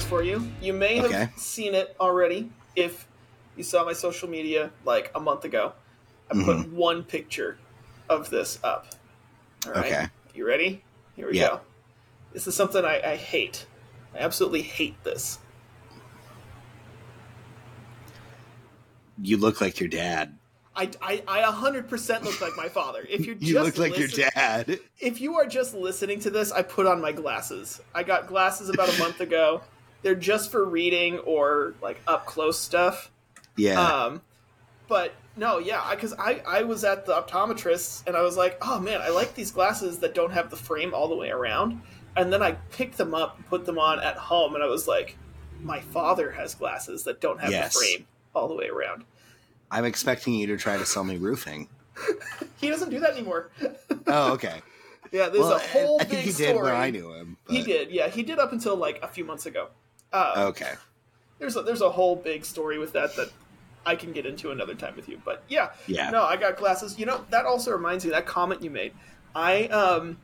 surprise for you. You may have Okay. seen it already if you saw my social media like a month ago. I put mm-hmm. one picture of this up. All right. Okay. You ready? Here we Yeah. go. This is something I, I hate. I absolutely hate this. You look like your dad. I, I, I 100% look like my father. If you're You just look like your dad. if you are just listening to this, I put on my glasses. I got glasses about a month ago. They're just for reading or like up close stuff. Yeah. Um, but no, yeah, because I, I was at the optometrist and I was like, oh man, I like these glasses that don't have the frame all the way around. And then I picked them up and put them on at home, and I was like, my father has glasses that don't have Yes. the frame all the way around. I'm expecting you to try to sell me roofing. He doesn't do that anymore. Oh, okay. yeah, there's well, a whole I big think he story. did when I knew him. He did, yeah, he did up until like a few months ago. Uh, Okay. there's a, there's a whole big story with that that I can get into another time with you. But yeah, Yeah. no, I got glasses. You know that also reminds me that comment you made. I um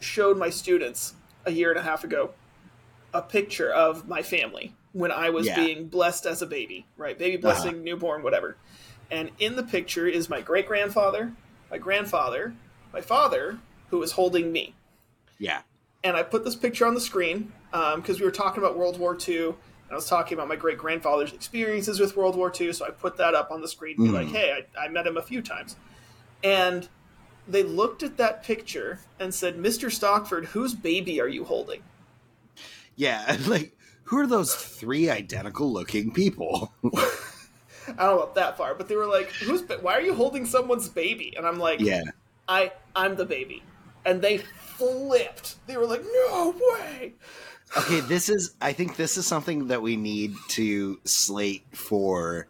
showed my students a year and a half ago a picture of my family when I was Yeah. being blessed as a baby, right? Baby blessing, newborn, whatever. And in the picture is my great grandfather, my grandfather, my father, who was holding me Yeah. and I put this picture on the screen because we were talking about World War II. And I was talking about my great grandfather's experiences with World War II, so I put that up on the screen, Mhm. like, "Hey, I, I met him a few times," and they looked at that picture and said, "Mr. Stockford, whose baby are you holding?" Yeah. Like, who are those three identical looking people? I don't know that far, but they were like, "Who's? Why are you holding someone's baby?" And I'm like, yeah. I, I'm the baby," and they flipped. They were like, "No way!" Okay, this is. I think this is something that we need to slate for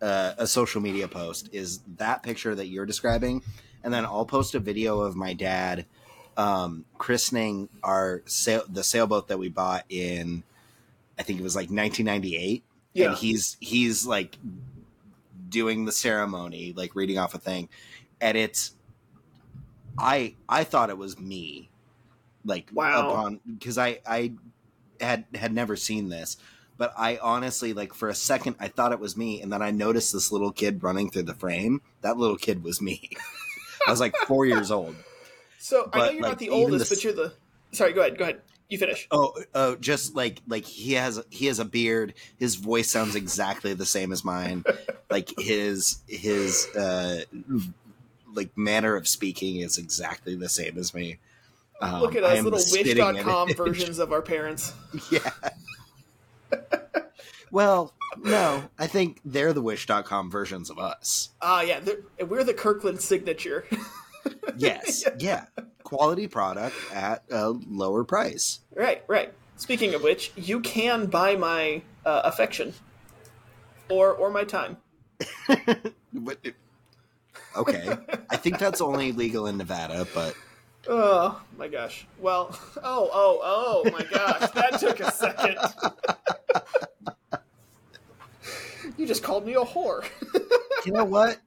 uh, a social media post. Is that picture that you're describing, and then I'll post a video of my dad um, christening our sail, the sailboat that we bought in. I think it was like 1998. Yeah. and he's he's like doing the ceremony, like reading off a thing, and it's. I I thought it was me, like Wow. upon because I I had had never seen this, but I honestly like for a second I thought it was me, and then I noticed this little kid running through the frame. That little kid was me. I was like four years old. So I know But, you're like, not the oldest, the but you're the. Sorry, go ahead. Go ahead. You finish. Oh, oh, just like like he has he has a beard. His voice sounds exactly the same as mine. like his his uh like manner of speaking is exactly the same as me. Um, Look at us, little wish.com versions of our parents. Yeah. well, no, I think they're the wish.com versions of us. Ah, yeah, we're the Kirkland signature. Yes. yeah. Quality product at a lower price. right, right. Speaking of which, you can buy my uh, affection, or or my time. Okay. I think that's only legal in Nevada, but Oh my gosh. Well, oh oh oh my gosh, that took a second. you just called me a whore. you know what?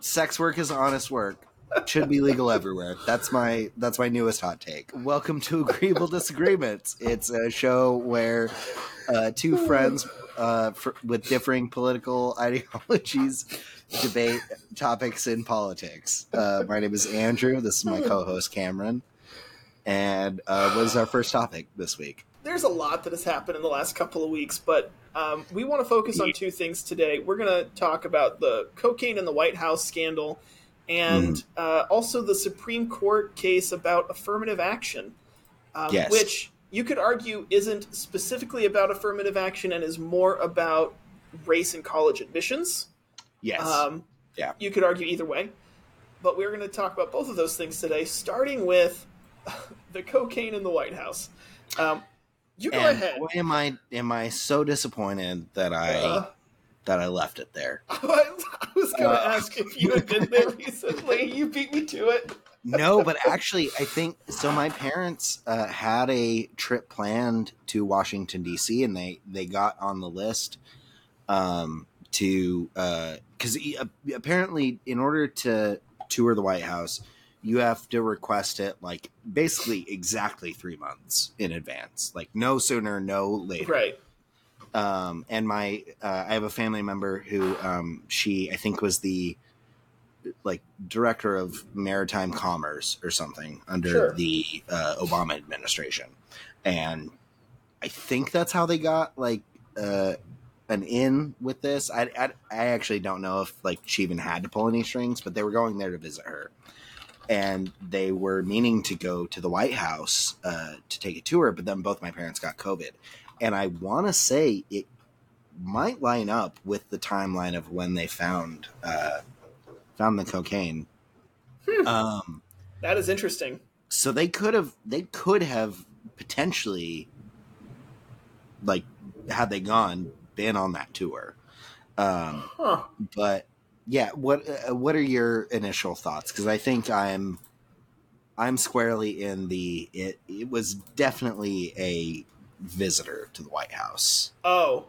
Sex work is honest work. Should be legal everywhere. That's my that's my newest hot take. Welcome to Agreeable Disagreements. It's a show where uh, two friends uh, fr- with differing political ideologies debate topics in politics. Uh, my name is Andrew. This is my co-host Camron. And uh, what is our first topic this week? there's a lot that has happened in the last couple of weeks, but um, we want to focus on two things today. We're going to talk about the cocaine in the White House scandal and uh, also the Supreme Court case about affirmative action, um, Yes. which you could argue isn't specifically about affirmative action and is more about race and college admissions. Yes. Um, Yeah. You could argue either way. But we're going to talk about both of those things today, starting with the cocaine in the White House. Um, you go and ahead. am I am I so disappointed that I Uh, that I left it there. I was going to Uh, ask if you had been there recently. You beat me to it. no, but actually, I think so. My parents uh, had a trip planned to Washington D.C. and they they got on the list um, to because apparently, in order to tour the White House, you have to request it like basically exactly three months in advance, like no sooner, no later. Right. Um, and my, uh, I have a family member who, um, she, I think was the like director of maritime commerce or something under Sure. the uh, Obama administration. And I think that's how they got like, uh, an in with this. I, I, I actually don't know if like she even had to pull any strings, but they were going there to visit her. And they were meaning to go to the White House uh, to take a tour, but then both my parents got COVID and I want to say it might line up with the timeline of when they found uh, found the cocaine. Hmm. Um, That is interesting. so they could have they could have potentially like had they gone been on that tour. Um, Huh. but yeah, what uh, what are your initial thoughts? Because I think I'm I'm squarely in the it. It was definitely a visitor to the White House. Oh.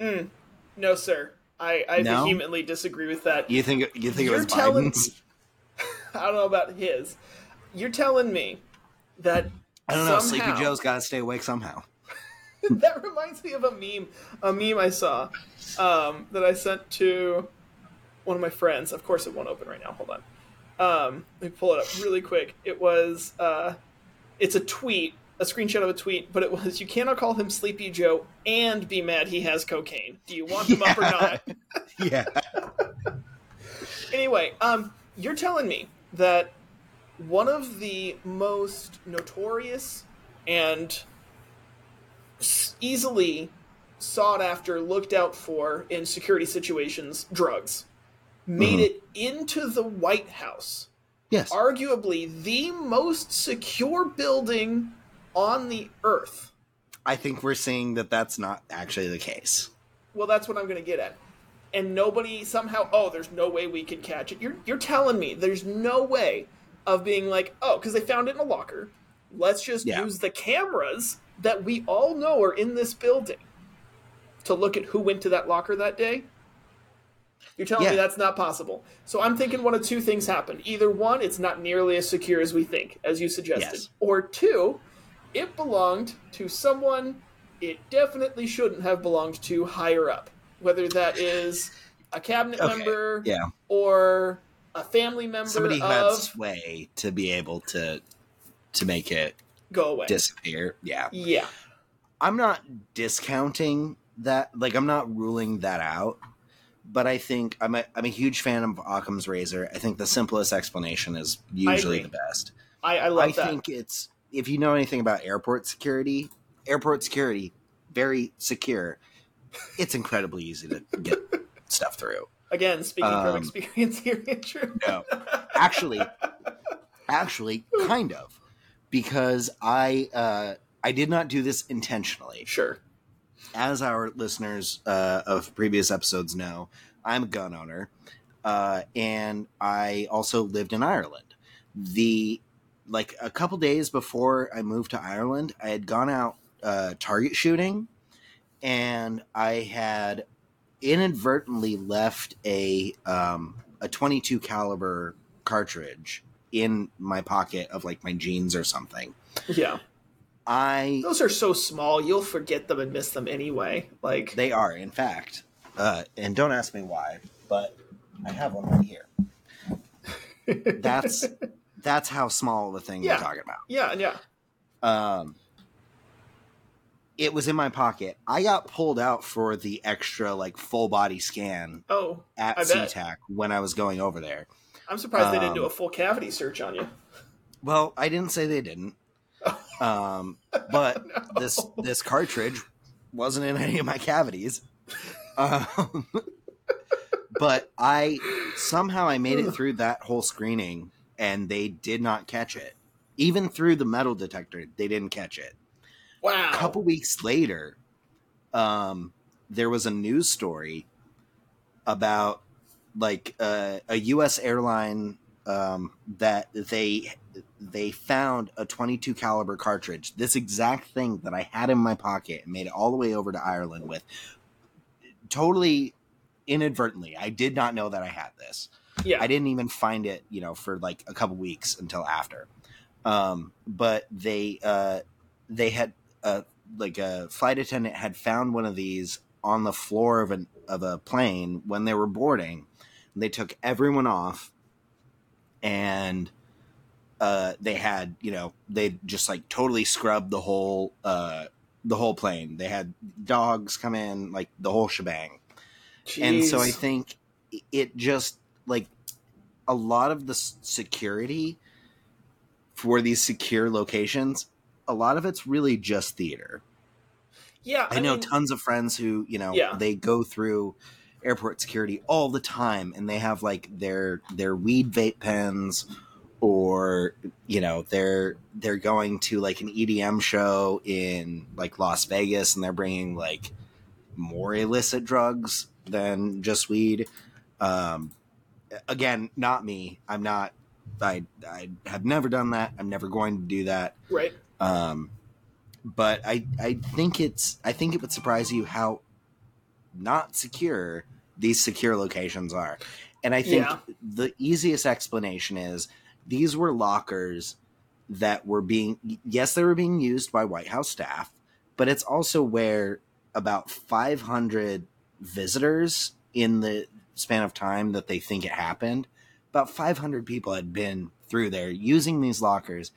Mm. No, sir. I, I No? vehemently disagree with that. You think you think it You're was telling- Biden's? I don't know about his. You're telling me that I don't know. somehow- Sleepy Joe's got to stay awake somehow. that reminds me of a meme, a meme I saw um, that I sent to one of my friends. Of course, it won't open right now. Hold on. Um, let me pull it up really quick. It was, uh, it's a tweet, a screenshot of a tweet, but it was, you cannot call him Sleepy Joe and be mad he has cocaine. Do you want him up or not? yeah. anyway, um, you're telling me that one of the most notorious and easily sought after, looked out for in security situations, drugs, made Mhm. it into the White House. Yes. Arguably the most secure building on the earth. I think we're seeing that that's not actually the case. Well, that's what I'm going to get at. And nobody somehow, oh, there's no way we could catch it. You're you're telling me there's no way of being like, oh, because they found it in a locker. Let's just Yeah. use the cameras that we all know are in this building to look at who went to that locker that day. You're telling me that's not possible. So I'm thinking one of two things happened. Either one, it's not nearly as secure as we think, as you suggested. Yes. Or two, it belonged to someone it definitely shouldn't have belonged to higher up. Whether that is a cabinet Okay, member Yeah. or a family member Somebody who had sway to be able to to make it go away. disappear. Yeah. yeah. I'm not discounting that. Like I'm not ruling that out. But I think I'm a I'm a huge fan of Occam's razor. I think the simplest explanation is usually the best. I, I love I that. think it's if you know anything about airport security, airport security very secure. It's incredibly easy to get stuff through. Again, speaking from um, experience here, Andrew. No, actually, actually, kind of, because I uh, I did not do this intentionally. Sure. As our listeners uh, of previous episodes know, I'm a gun owner, uh, and I also lived in Ireland. The like a couple days before I moved to Ireland, I had gone out uh, target shooting, and I had inadvertently left a um, a 22 caliber cartridge in my pocket of like my jeans or something. Yeah. I Those are so small, you'll forget them and miss them anyway. Like, they are in fact, uh, and don't ask me why, but I have one right here. That's that's how small of a thing Yeah. we're talking about. yeah, yeah. Um, it was in my pocket. I got pulled out for the extra like full body scan Oh, at. SeaTac when I was going over there. I'm surprised they didn't do Um, a full cavity search on you. Well, I didn't say they didn't. Um, but No. this this cartridge wasn't in any of my cavities. Um, but I somehow I made it through that whole screening and they did not catch it. Even through the metal detector, they didn't catch it. Wow. A couple weeks later, um, there was a news story about like uh, a U.S. airline um, that they they found a 22 caliber cartridge, this exact thing that I had in my pocket, and made it all the way over to Ireland with, totally inadvertently. I did not know that I had this. Yeah. I didn't even find it, you know, for like a couple weeks until after. Um, but they uh, they had uh, like a flight attendant had found one of these on the floor of an of a plane when they were boarding. They took everyone off, and uh, they had you know they just like totally scrubbed the whole uh, the whole plane. They had dogs come in, like the whole shebang. And so I think it just like a lot of the security for these secure locations, a lot of it's really just theater. yeah, I, know mean, tons of friends who, you know, Yeah. they go through airport security all the time and they have like their their weed vape pens or you know they're they're going to like an EDM show in like Las Vegas and they're bringing like more illicit drugs than just weed um again not me i'm not i i have never done that i'm never going to do that right. um, but I I think it's I think it would surprise you how not secure these secure locations are, and I think Yeah. the easiest explanation is these were lockers that were being yes they were being used by White House staff, but it's also where about 500 visitors in the span of time that they think it happened about 500 people had been through there using these lockers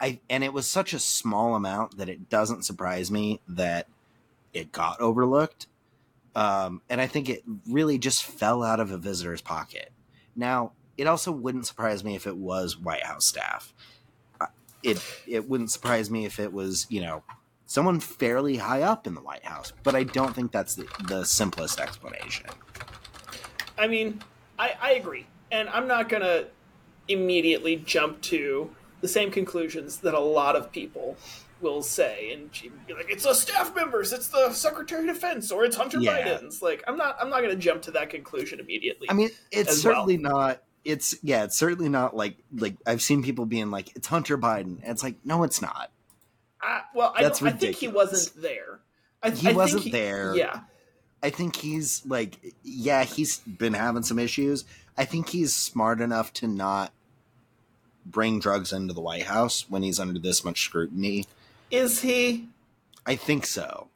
I and it was such a small amount that it doesn't surprise me that it got overlooked. Um, and I think it really just fell out of a visitor's pocket. Now, it also wouldn't surprise me if it was White House staff. Uh, It it wouldn't surprise me if it was you know someone fairly high up in the White House, but I don't think that's the, the simplest explanation. I mean, I, I agree. And I'm not going to immediately jump to the same conclusions that a lot of people will say and be like it's the staff members it's the secretary of defense or it's hunter Yeah. biden's like i'm not i'm not going to jump to that conclusion immediately I mean, it's As well. certainly not. It's yeah, it's certainly not like like I've seen people being like it's Hunter Biden. And it's like no, it's not. I, well I, I think he wasn't there I, He I wasn't think he, there. yeah I think he's like, yeah, he's been having some issues. I think he's smart enough to not bring drugs into the White House when he's under this much scrutiny. is he I think so.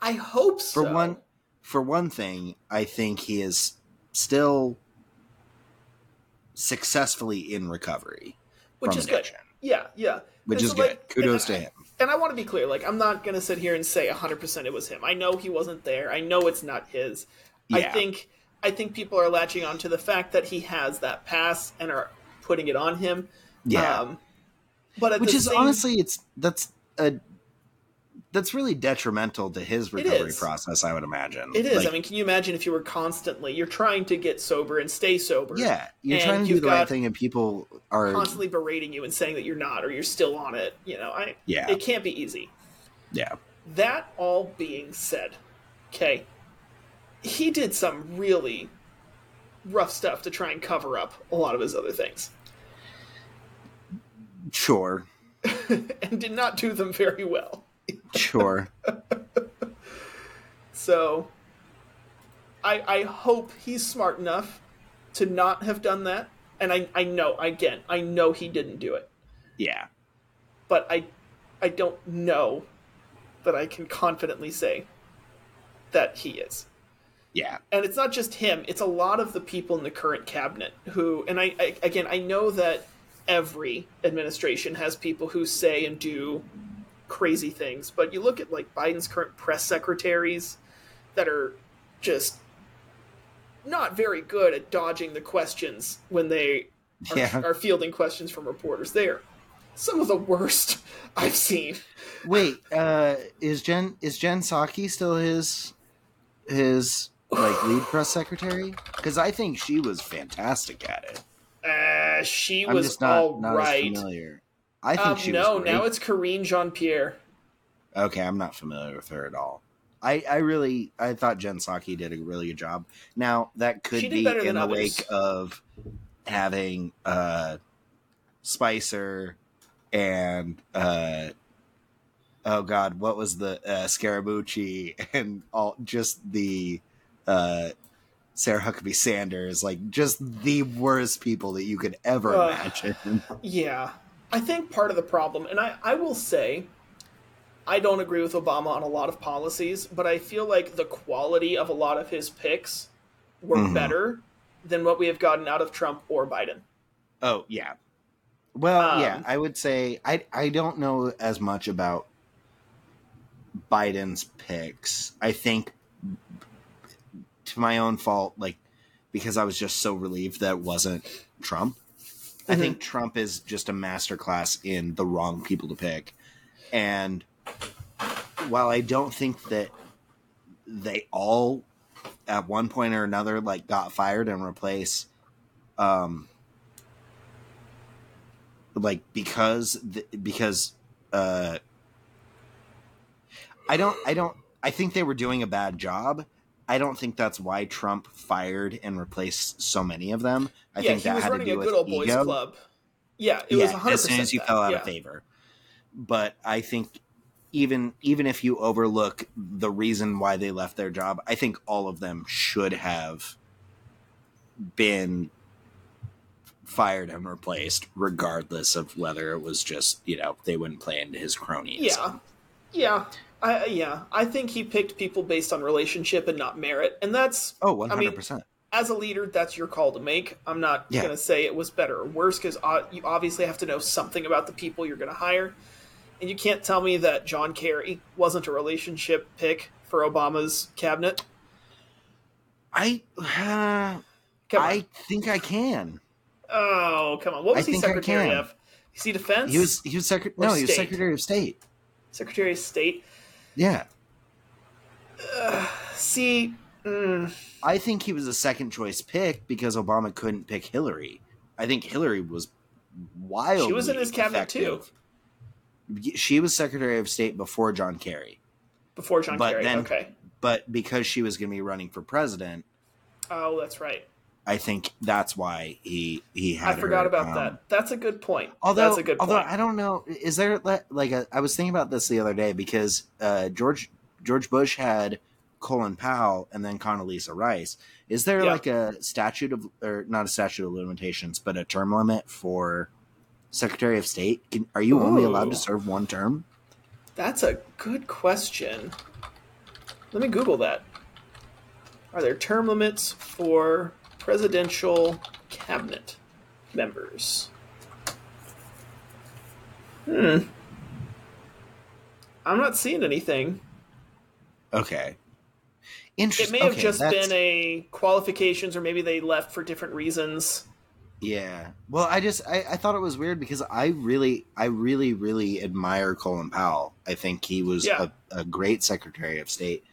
i hope so For one, for one thing, I think he is still successfully in recovery, which is good yeah yeah which And is so, good. like, Kudos to him. And I want to be clear, like I'm not gonna sit here and say 100 percent it was him. I know he wasn't there. I know it's not his. I think I think people are latching on to the fact that he has that pass and are putting it on him. Yeah, Um, but which is same, honestly, it's that's a that's really detrimental to his recovery process. I would imagine it is. Like, I mean, can you imagine if you were constantly you're trying to get sober and stay sober? Yeah, you're trying to do the right thing, and people are Constantly berating you and saying that you're not or you're still on it. You know, I Yeah. it can't be easy. yeah, That all being said, okay, he did some really rough stuff to try and cover up a lot of his other things, sure, and did not do them very well. Sure. So, I I hope he's smart enough to not have done that. And I I know again I know he didn't do it, yeah, but I I don't know that I can confidently say that he is. yeah, and it's not just him it's a lot of the people in the current cabinet who and I, I again i know that every administration has people who say and do crazy things but you look at like biden's current press secretaries that are just not very good at dodging the questions when they are, Yeah. are fielding questions from reporters they're some of the worst i've seen Wait, uh, is Jen is Jen Psaki still his his like lead press secretary? Because I think she was fantastic at it. uh, she I'm was just not all not right. as familiar. I think Um, she no, now it's Karine Jean Pierre. Okay, I'm not familiar with her at all. I, I really I thought Jen Psaki did a really good job. Now that could be in the others. wake of having uh Spicer and uh oh god, what was the uh Scaramucci and all just the uh Sarah Huckabee Sanders, like just the worst people that you could ever Uh, imagine. Yeah. I think part of the problem, and I, I will say, I don't agree with Obama on a lot of policies, but I feel like the quality of a lot of his picks were Mhm. better than what we have gotten out of Trump or Biden. Oh yeah. Well, Um, yeah, I would say I I don't know as much about Biden's picks. I think to my own fault, like because I was just so relieved that it wasn't Trump. I Mhm. think Trump is just a masterclass in the wrong people to pick. And while I don't think that they all at one point or another like got fired and replaced um like because th- because uh I don't I don't I think they were doing a bad job. I don't think that's why Trump fired and replaced so many of them. I yeah, think that had to do a with good old boys ego. club. Yeah, it yeah, was 100% as soon as you that. fell out yeah. of favor. But I think even even if you overlook the reason why they left their job, I think all of them should have been fired and replaced, regardless of whether it was just you know they wouldn't play into his cronies. Yeah, yeah, I, yeah. I think he picked people based on relationship and not merit, and that's Oh, one hundred percent. as a leader, that's your call to make. I'm not Yeah. going to say it was better or worse because you obviously have to know something about the people you're going to hire, and you can't tell me that John Kerry wasn't a relationship pick for Obama's cabinet. I uh, I think I can. oh, come on. What was I he secretary of? Is he defense? He was he was secretary. No, he was state? secretary of state. secretary of state. Yeah, See, mm, I think he was a second choice pick because Obama couldn't pick Hillary. I think Hillary was wild. she was in his cabinet too She was Secretary of State before John Kerry, before John But Kerry. then- okay. but because she was going to be running for president, Oh, that's right. I think that's why he he had. I forgot her, about um, that. That's a good point. Although, that's a good although point. I don't know, is there like a, I was thinking about this the other day because uh, George George Bush had Colin Powell and then Condoleezza Rice. Is there Yeah. like a statute of or not a statute of limitations, but a term limit for Secretary of State? Can, are you only allowed to serve one term? That's a good question. Let me Google that. Are there term limits for presidential cabinet members? Hmm. I'm not seeing anything. Okay. Interesting. It may have okay, just that's- been a qualifications, or maybe they left for different reasons. Yeah. Well, I just I, I thought it was weird because I really I really really admire Colin Powell. I think he was Yeah. a, a great Secretary of State,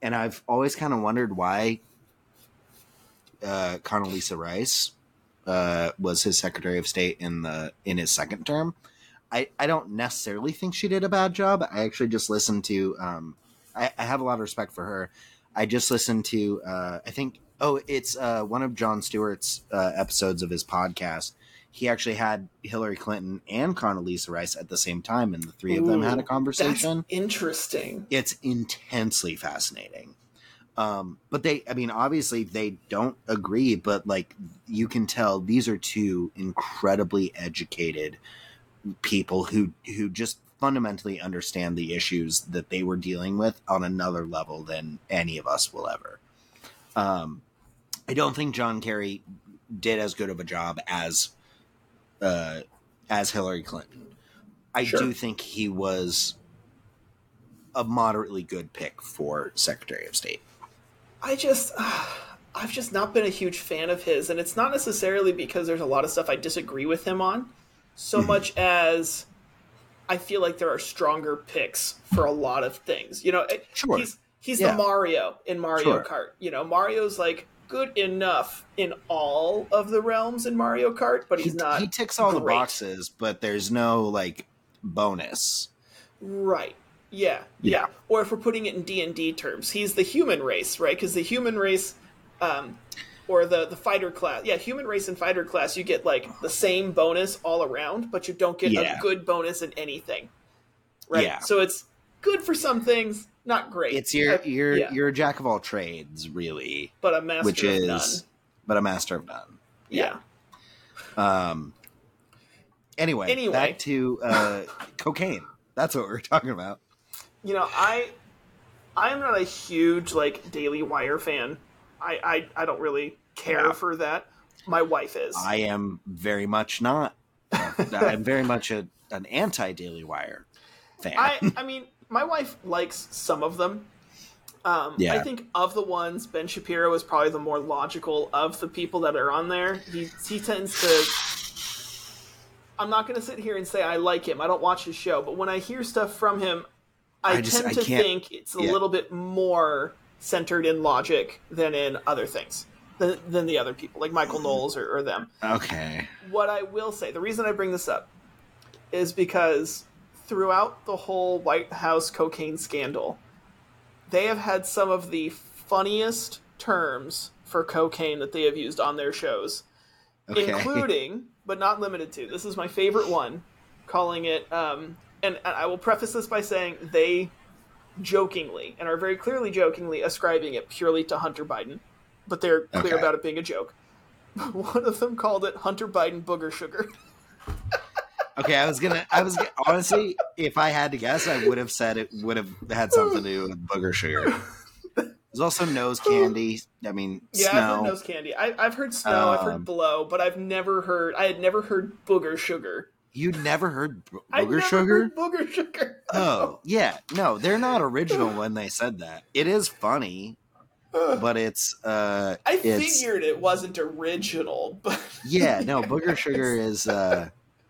and I've always kind of wondered why uh, Condoleezza Rice uh, was his Secretary of State in the in his second term. I, I don't necessarily think she did a bad job. I actually just listened to um, I, I have a lot of respect for her. I just listened to uh, I think oh it's uh, one of Jon Stewart's uh, episodes of his podcast. He actually had Hillary Clinton and Condoleezza Rice at the same time, and the three of them had a conversation. interesting. It's intensely fascinating. Um, but they, I mean, obviously they don't agree, but like you can tell these are two incredibly educated people who who just fundamentally understand the issues that they were dealing with on another level than any of us will ever. Um, I don't think John Kerry did as good of a job as uh, as Hillary Clinton. I Sure. do think he was a moderately good pick for Secretary of State. I just, I've just not been a huge fan of his, and it's not necessarily because there's a lot of stuff I disagree with him on, so Mhm. much as I feel like there are stronger picks for a lot of things. You know, Sure. he's he's Yeah. the Mario in Mario Sure. Kart. You know, Mario's like good enough in all of the realms in Mario Kart, but he's he, not he ticks all the boxes, but there's no like bonus. Right. Yeah, Yeah. yeah. Or if we're putting it in D and D terms, he's the human race, right? Because the human race, um, or the the fighter class, yeah, human race and fighter class, you get like the same bonus all around, but you don't get Yeah. a good bonus in anything, right? Yeah. So it's good for some things, not great. It's your I- you're yeah, you're a jack of all trades, really, but a master which of is none. but a master of none. Yeah. Um. Anyway, Anyway. back to uh, cocaine. That's what we're talking about. You know, I I am not a huge like Daily Wire fan. I I, I don't really care Yeah. for that. My wife is. I am very much not. I'm very much a, an anti Daily Wire fan. I I mean, my wife likes some of them. Um, Yeah. I think of the ones Ben Shapiro is probably the more logical of the people that are on there. He he tends to. I'm not going to sit here and say I like him. I don't watch his show, but when I hear stuff from him, I, I just- tend to think it's a yeah. little bit more centered in logic than in other things than, than the other people, like Michael Knowles or, or them okay. what I will say, the reason I bring this up is because throughout the whole White House cocaine scandal, they have had some of the funniest terms for cocaine that they have used on their shows, Okay. including, but not limited to, this is my favorite one, calling it, um, and, and I will preface this by saying they jokingly, and are very clearly jokingly, ascribing it purely to Hunter Biden, but they're clear Okay. about it being a joke. One of them called it Hunter Biden booger sugar. Okay, I was gonna. I was gonna, honestly, if I had to guess, I would have said it would have had something to do with booger sugar. There's also nose candy. I mean, Yeah, I've heard nose candy. I, I've heard snow. I've heard Um, blow, but I've never heard. I had never heard booger sugar. You'd never heard booger never sugar? heard booger sugar. Oh, yeah. No, they're not original when they said that. It is funny, but it's uh I it's figured it wasn't original, but yeah, no, booger sugar is uh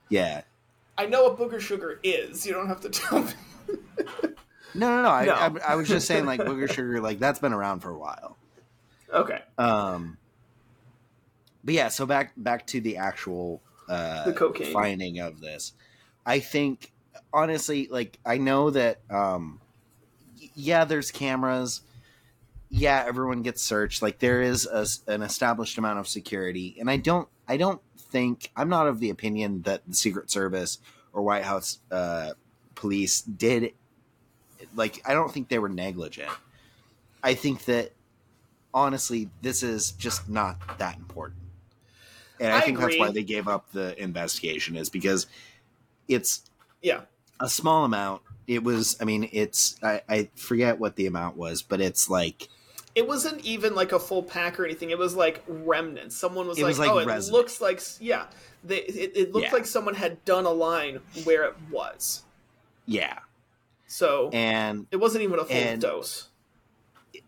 yeah. I know what booger sugar is. You don't have to tell me. No, no, no. I, No. I, I was just saying like booger sugar like that's been around for a while. Okay, Um but yeah, so back back to the actual uh The cocaine. finding of this. I think honestly like I know that um yeah, there's cameras. Yeah, everyone gets searched. Like there is a, an established amount of security, and I don't I don't think I'm not of the opinion that the Secret Service or White House uh, police did like I don't think they were negligent. I think that honestly, this is just not that important. And I, I think that's why they gave up the investigation is because it's yeah, a small amount. It was, I mean, it's, I, I forget what the amount was, but it's like, it wasn't even like a full pack or anything. It was like remnants. Someone was like, was like "Oh, it looks like yeah." They, it, it looked Yeah. like someone had done a line where it was. yeah. So And it wasn't even a full and- dose.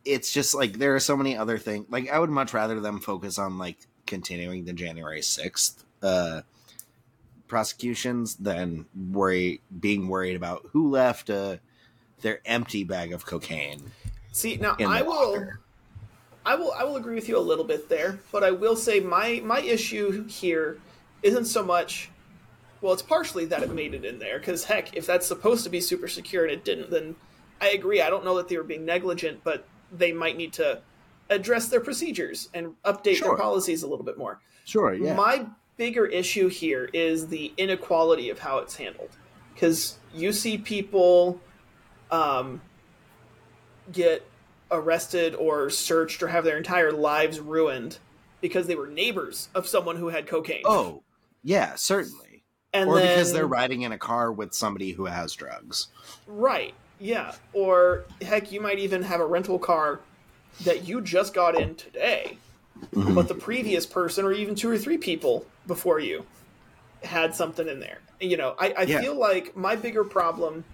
it's just like, there are so many other things. Like, I would much rather them focus on like continuing the January 6th, uh, prosecutions than worry being worried about who left uh, their empty bag of cocaine See, now I will locker. I will I will agree with you a little bit there, but I will say my my issue here isn't so much well, it's partially that it made it in there cuz heck, if that's supposed to be super secure and it didn't, then I agree. I don't know that they were being negligent, but they might need to address their procedures and update Sure. their policies a little bit more. Sure, My bigger issue here is the inequality of how it's handled. Because you see people um, get arrested or searched or have their entire lives ruined because they were neighbors of someone who had cocaine. Oh, yeah, certainly. and or then, because they're riding in a car with somebody who has drugs. Right. Yeah. Or heck, you might even have a rental car that you just got in today, Mm-hmm. but the previous person, or even two or three people before you, had something in there. You know, I, I Yeah. feel like my bigger problem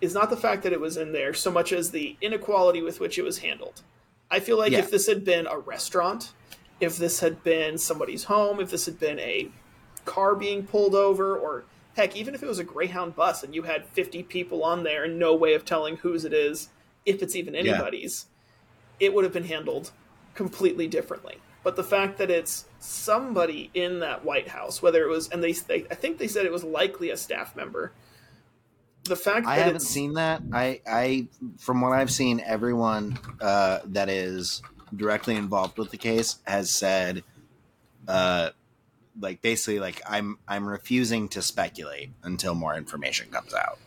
is not the fact that it was in there so much as the inequality with which it was handled. I feel like Yeah. if this had been a restaurant, if this had been somebody's home, if this had been a car being pulled over, or heck, even if it was a Greyhound bus and you had 50 people on there and no way of telling whose it is, if it's even anybody's, it would have been handled completely differently. But the fact that it's somebody in that White House, whether it was, and they, they I think they said it was likely a staff member. The fact that I haven't seen that. I, I, from what I've seen, everyone uh, that is directly involved with the case has said, uh, like basically, like I'm, I'm refusing to speculate until more information comes out.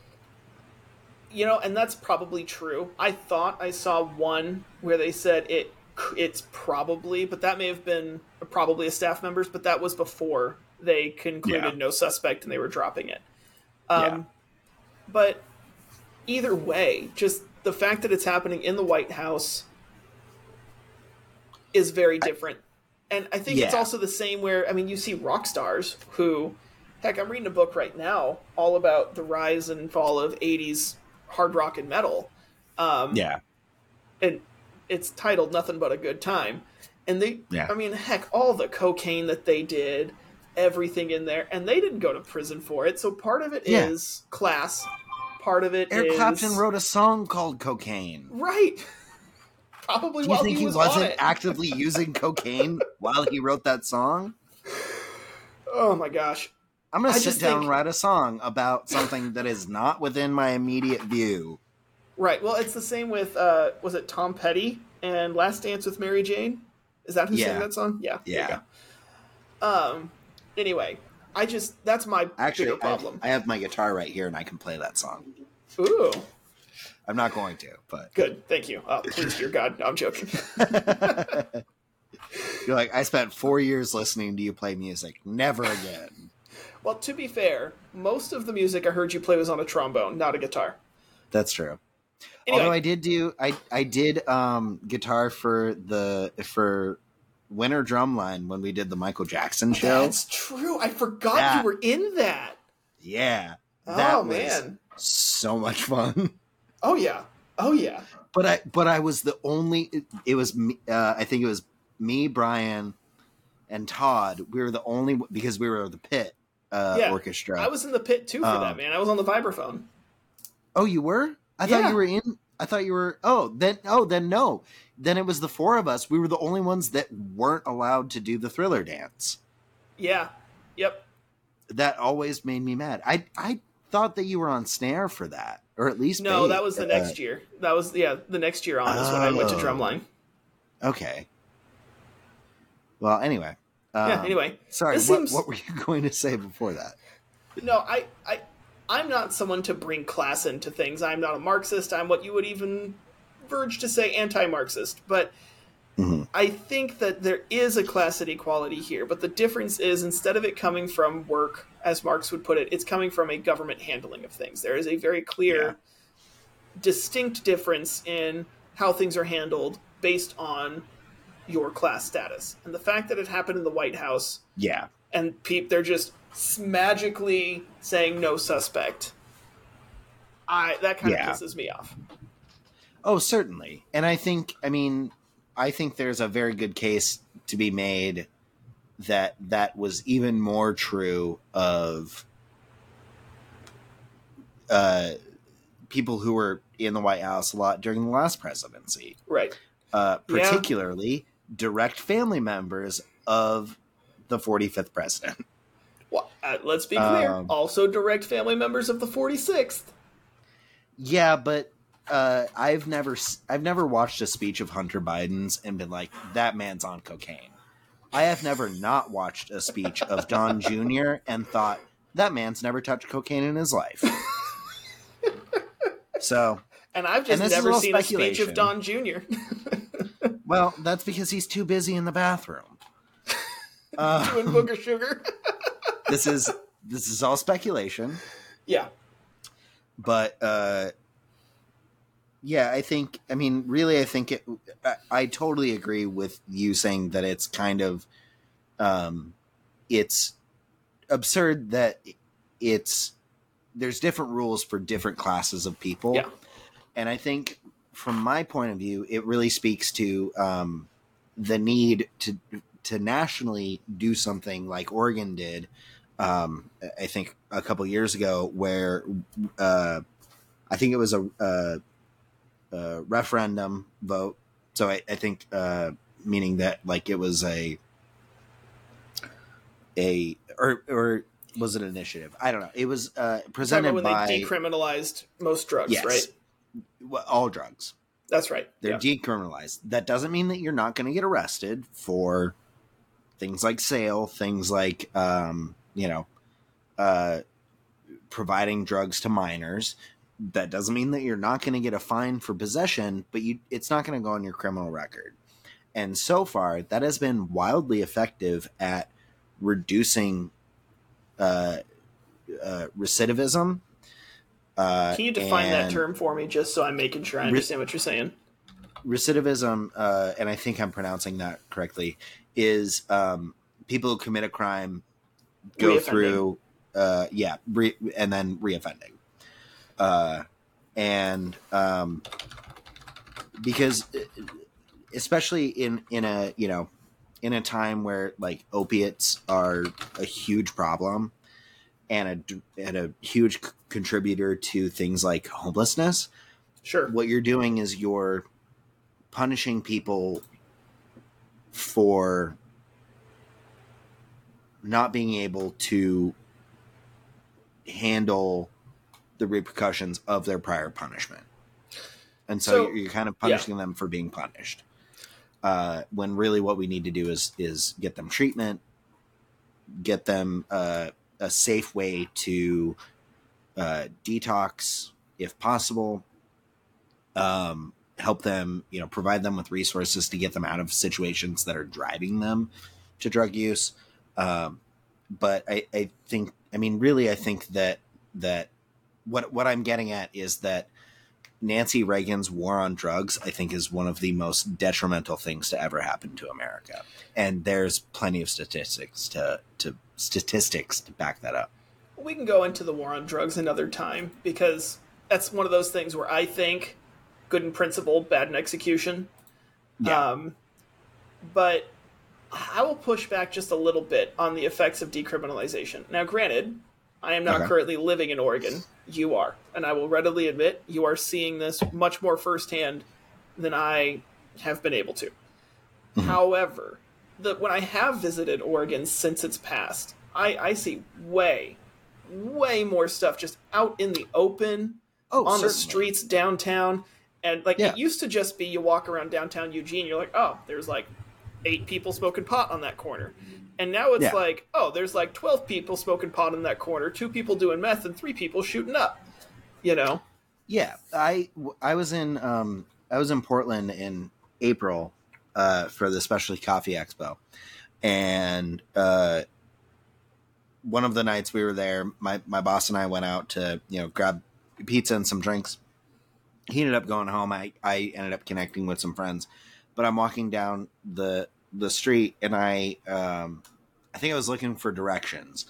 You know, and that's probably true. I thought I saw one where they said it it's probably, but that may have been probably a staff member's, but that was before they concluded Yeah. no suspect and they were dropping it. Um, Yeah. But either way, just the fact that it's happening in the White House is very different. And I think it's also the same where, I mean, you see rock stars who, heck, I'm reading a book right now all about the rise and fall of 80s hard rock and metal. Um, Yeah. and it's titled Nothing But a Good Time. And they, Yeah. I mean, heck, all the cocaine that they did, everything in there, and they didn't go to prison for it. So part of it is Yeah. class, part of it. Eric Clapton wrote a song called Cocaine. right. Probably Do you think he was wasn't actively using cocaine while he wrote that song? oh my gosh. I'm gonna I sit down think- and write a song about something that is not within my immediate view. Right. Well, it's the same with uh was it Tom Petty and Last Dance with Mary Jane? Is that who Yeah. sang that song? Yeah. Yeah. Um. Anyway, I just that's my Actually, bigger I, problem. I have my guitar right here and I can play that song. Ooh, I'm not going to, but good. Thank you. Oh, please, dear God, no, I'm joking. you're like, I spent four years listening to you play music. Never again. Well, to be fair, most of the music I heard you play was on a trombone, not a guitar. That's true. Anyway, Although I did do I I did um guitar for the for Winter Drumline when we did the Michael Jackson show. that's true. I forgot That- you were in that. Yeah. That oh was man. so much fun. Oh yeah. Oh yeah. But I but I was the only it, it was me uh, I think it was me, Brian, and Todd. We were the only because we were the pit uh Yeah. orchestra. I was in the pit too for Um, that, man. I was on the vibraphone. Oh, you were? I Yeah. thought you were in. I thought you were. Oh, then. Oh, then no. Then it was the four of us. We were the only ones that weren't allowed to do the thriller dance. Yeah. Yep. That always made me mad. I I thought that you were on snare for that, or at least No, bass. that was the Uh, next year. That was yeah, the next year on is when I went to Oh. drumline. Okay. Well, anyway. Um, yeah. Anyway, Sorry. What, seems- what were you going to say before that? no, I, I, I'm not someone to bring class into things. I'm not a Marxist. I'm what you would even verge to say anti-Marxist. But Mhm. I think that there is a class inequality here. But the difference is instead of it coming from work, as Marx would put it, it's coming from a government handling of things. There is a very clear, Yeah. distinct difference in how things are handled based on your class status. And the fact that it happened in the White House Yeah. and peep they're just magically saying no suspect i that kind Yeah. of pisses me off Oh, certainly. And I think, I mean, I think there's a very good case to be made that that was even more true of uh, people who were in the White House a lot during the last presidency, right uh, particularly direct family members of the 45th president. well uh, let's be clear Um, also direct family members of the 46th Yeah, but uh, I've never I've never watched a speech of Hunter Biden's and been like that man's on cocaine. I have never not watched a speech of Don Jr. and thought that man's never touched cocaine in his life. so, and i've just is never seen a speech of don jr well, that's because he's too busy in the bathroom. Uh, doing booger sugar this is this is all speculation. yeah but uh yeah i think i mean really i think it I, I totally agree with you saying that it's kind of um it's absurd that it's there's different rules for different classes of people Yeah. and i think from my point of view it really speaks to um the need to to nationally do something like oregon did um, I think a couple years ago, where uh, I think it was a, a, a referendum vote. So I, I think uh, meaning that like it was a a or or was it an initiative? I don't know. It was uh, presented when by they decriminalized most drugs Yes. right all drugs. that's right They're yeah. decriminalized. That doesn't mean that you're not going to get arrested for things like sale, things like um, you know, uh, providing drugs to minors. that doesn't mean that you're not going to get a fine for possession, but you it's not going to go on your criminal record. And so far, that has been wildly effective at reducing uh, uh, recidivism. Uh, Can you define that term for me, just so I'm making sure I understand what you're saying? Recidivism, uh, and I think I'm pronouncing that correctly, is um, people who commit a crime go through, uh, yeah, re- and then reoffending. Uh, and um, because, uh, especially in in a you know in a time where like opiates are a huge problem and a and a huge c- contributor to things like homelessness Sure. what you're doing is you're punishing people for not being able to handle the repercussions of their prior punishment. And so, So- you're, you're kind of punishing them for being punished. Uh, when really what we need to do is is get them treatment, get them uh, a safe way to uh, detox if possible, um, help them, you know, provide them with resources to get them out of situations that are driving them to drug use. Um, but I, I think, I mean, really, I think that that what what I'm getting at is that Nancy Reagan's war on drugs, I think, is one of the most detrimental things to ever happen to America, and there's plenty of statistics to to statistics to back that up. we can go into the war on drugs another time because that's one of those things where I think good in principle, bad in execution. Yeah. Um, but I will push back just a little bit on the effects of decriminalization. Now, granted, I am not Okay. currently living in Oregon. You are. And I will readily admit you are seeing this much more firsthand than I have been able to. Mhm. However, the, when I have visited Oregon since its past, I, I see way, way more stuff just out in the open Oh, on the streets downtown. And like Yeah. it used to just be you walk around downtown Eugene, you're like, oh, there's like eight people smoking pot on that corner. And now it's Yeah. like, oh, there's like 12 people smoking pot in that corner, two people doing meth, and three people shooting up. You know? Yeah, I I was in um I was in Portland in April uh for the Specialty Coffee Expo, and uh one of the nights we were there, my my boss and I went out to you know grab pizza and some drinks. He ended up going home. I I ended up connecting with some friends, but I'm walking down the the street and I um I think I was looking for directions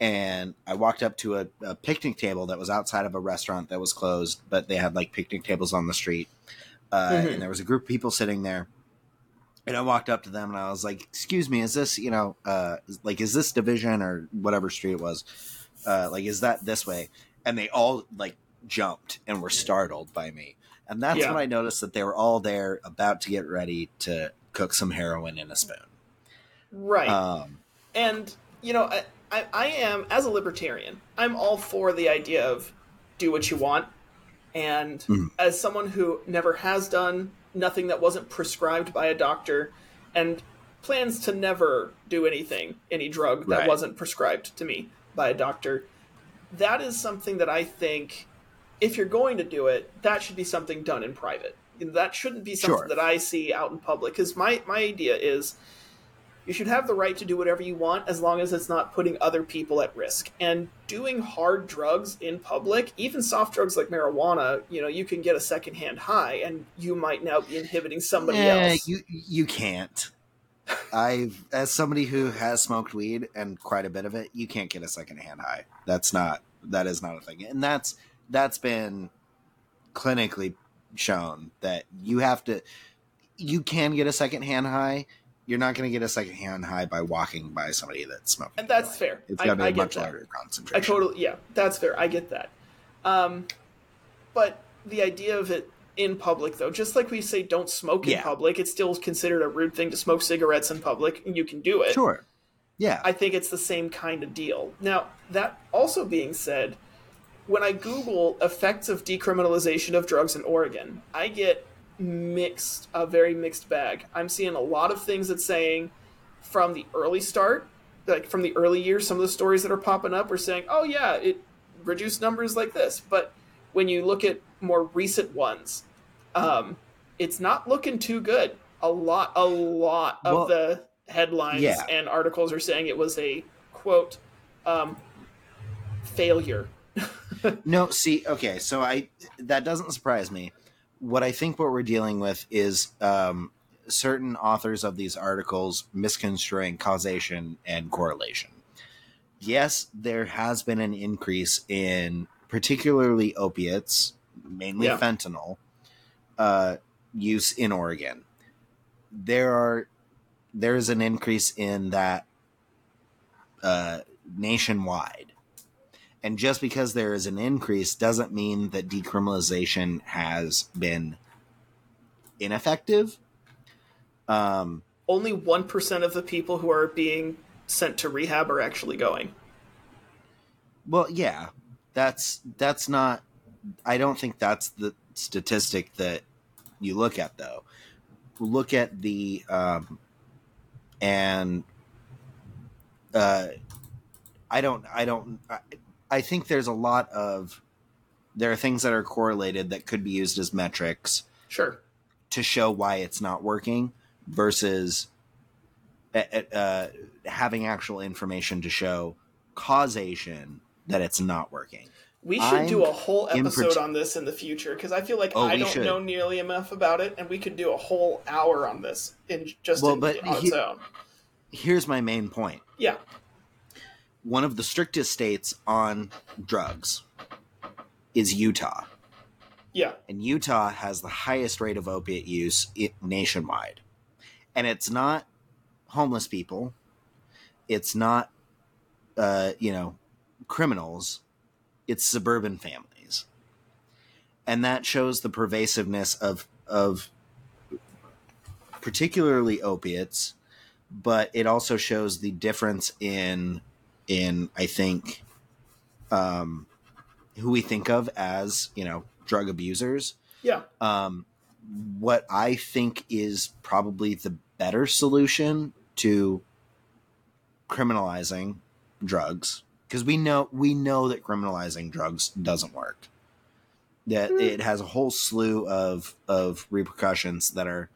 and I walked up to a, a picnic table that was outside of a restaurant that was closed, but they had like picnic tables on the street. Uh, Mhm. And there was a group of people sitting there. And I walked up to them and I was like, "Excuse me, is this you know, uh, like is this division or whatever street it was? Uh, like is that this way?" And they all like jumped and were startled by me. And that's Yeah. when I noticed that they were all there about to get ready to cook some heroin in a spoon. Right. Um, and you know I, I, I am as a libertarian i'm all for the idea of do what you want and Mhm. as someone who never has done nothing that wasn't prescribed by a doctor and plans to never do anything any drug that Right. wasn't prescribed to me by a doctor that is something that i think if you're going to do it that should be something done in private that shouldn't be something Sure. that i see out in public because my, my idea is you should have the right to do whatever you want as long as it's not putting other people at risk. And doing hard drugs in public, even soft drugs like marijuana, you know, you can get a secondhand high and you might now be inhibiting somebody Eh, else. You you can't. I've as somebody who has smoked weed and quite a bit of it, you can't get a secondhand high. That's not that is not a thing. And that's that's been clinically shown that you have to you can get a secondhand high. You're not going to get a secondhand high by walking by somebody that's smoking. and that's fair. It's got to be a much that. larger I totally, yeah, that's fair. I get that. Um, but the idea of it in public, though, just like we say don't smoke in Yeah. public, it's still considered a rude thing to smoke cigarettes in public, and you can do it. Sure. Yeah. I think it's the same kind of deal. Now, that also being said, when I Google effects of decriminalization of drugs in Oregon, I get mixed, a very mixed bag. I'm seeing a lot of things that's saying from the early start, like from the early years, some of the stories that are popping up are saying, oh, yeah, it reduced numbers like this. But when you look at more recent ones, um, it's not looking too good. A lot, a lot of Well, the headlines yeah. and articles are saying it was a quote um, failure. No, see, okay, so I that doesn't surprise me. What I think what we're dealing with is um, certain authors of these articles misconstruing causation and correlation. Yes, there has been an increase in particularly opiates, mainly Yeah. fentanyl, uh, use in Oregon. There are there is an increase in that uh, nationwide. And just because there is an increase doesn't mean that decriminalization has been ineffective. Um, Only one percent of the people who are being sent to rehab are actually going. well, yeah, that's that's not. I don't think that's the statistic that you look at, though. Look at the um, and uh, I don't. I don't. I, I think there's a lot of there are things that are correlated that could be used as metrics Sure. to show why it's not working versus uh, uh, having actual information to show causation that it's not working. We should do I'm a whole episode parti- on this in the future because I feel like Oh, I don't should. know nearly enough about it, and we could do a whole hour on this in just Well, in, but on he- its own. Here's my main point. Yeah, One of the strictest states on drugs is Utah. yeah, and Utah has the highest rate of opiate use nationwide. And it's not homeless people, it's not, uh, you know, criminals, it's suburban families. And that shows the pervasiveness of, of particularly opiates, but it also shows the difference in, in I think, um, who we think of as, you know, drug abusers yeah. um, what I think is probably the better solution to criminalizing drugs because we know we know that criminalizing drugs doesn't work. That Hmm. it has a whole slew of of repercussions that are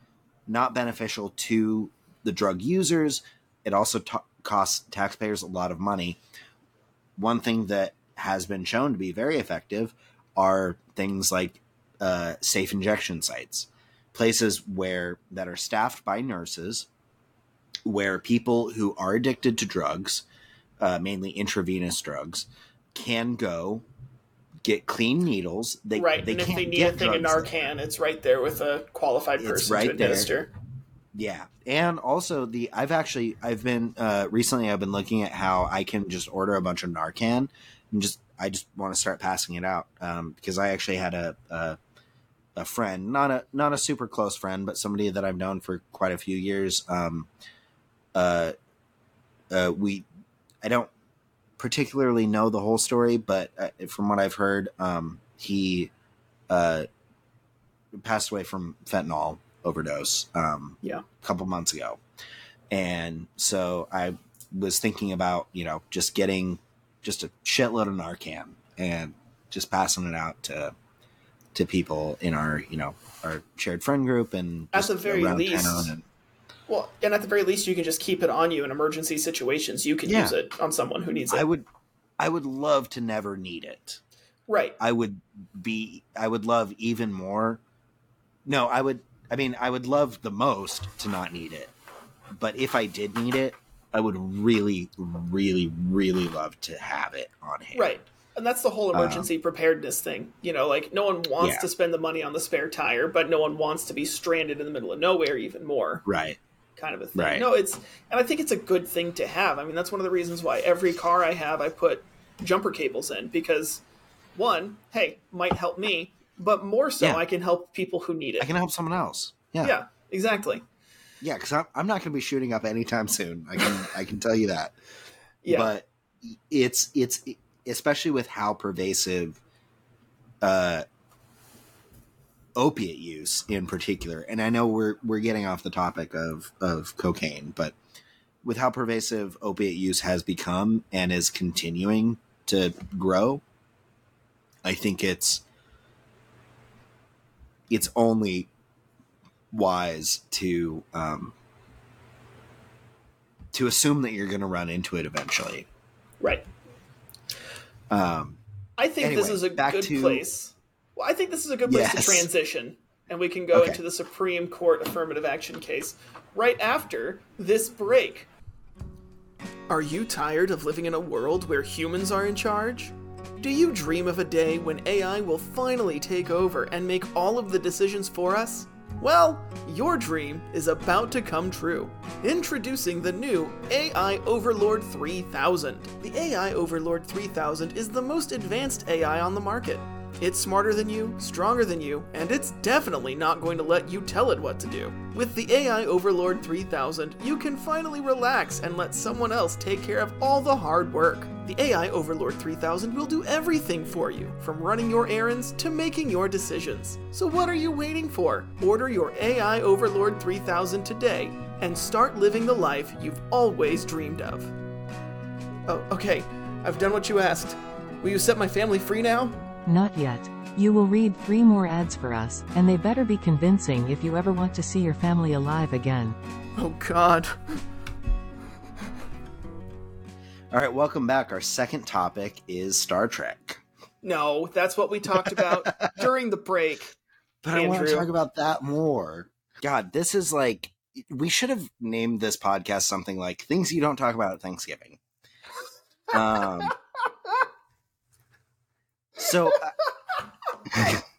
not beneficial to the drug users. It also ta costs taxpayers a lot of money. One thing that has been shown to be very effective are things like uh, safe injection sites, places where that are staffed by nurses, where people who are addicted to drugs, uh, mainly intravenous drugs, can go get clean needles. They, right. They and if they need a thing in drugs there. Narcan, it's right there with a qualified person right to there. Yeah, and also the I've actually I've been uh, recently I've been looking at how I can just order a bunch of Narcan and just I just want to start passing it out um, because I actually had a, a a friend not a not a super close friend but somebody that I've known for quite a few years. Um, uh, uh, we I don't particularly know the whole story, but uh, from what I've heard, um, he uh, passed away from fentanyl overdose. Um, Yeah. a couple months ago, and so I was thinking about you know just getting just a shitload of Narcan and just passing it out to to people in our you know our shared friend group and At the very least, and Well, and at the very least, you can just keep it on you in emergency situations. You can Yeah. use it on someone who needs it. I would I would love to never need it. right. I would be I would love even more. No, I would I mean I would love the most to not need it. But if I did need it, I would really really really love to have it on hand. Right. And that's the whole emergency preparedness thing. You know, like no one wants Um, Yeah. to spend the money on the spare tire, but no one wants to be stranded in the middle of nowhere even more, Right. kind of a thing. Right. No, it's and I think it's a good thing to have. I mean, that's one of the reasons why every car I have I put jumper cables in because one, hey, might help me, but more so Yeah. I can help people who need it. I can help someone else. Yeah. yeah, exactly. Yeah, cuz I'm, I'm not going to be shooting up anytime soon. I can I can tell you that. Yeah. But it's it's especially with how pervasive uh opiate use in particular and i know we're we're getting off the topic of of cocaine but with how pervasive opiate use has become and is continuing to grow i think it's it's only wise to um, to assume that you're going to run into it eventually. Right. Um, I think this is a back good to- place. Well, I think this is a good place Yes. to transition, and we can go Okay. into the Supreme Court affirmative action case right after this break. Are you tired of living in a world where humans are in charge? Do you dream of a day when AI will finally take over and make all of the decisions for us? Well, your dream is about to come true. Introducing the new AI Overlord 3000. The AI Overlord 3000 is the most advanced AI on the market. It's smarter than you, stronger than you, and it's definitely not going to let you tell it what to do. With the AI Overlord 3000, you can finally relax and let someone else take care of all the hard work. The AI Overlord 3000 will do everything for you, from running your errands to making your decisions. So what are you waiting for? Order your AI Overlord 3000 today and start living the life you've always dreamed of. Oh, okay. I've done what you asked. Will you set my family free now? Not yet. You will read three more ads for us, and they better be convincing if you ever want to see your family alive again. Oh god. all right, welcome back. Our second topic is Star Trek, No, that's what we talked about during the break. but I want to talk about that more. God, this is like we should have named this podcast something like "Things You Don't Talk About at Thanksgiving." Um, so. uh,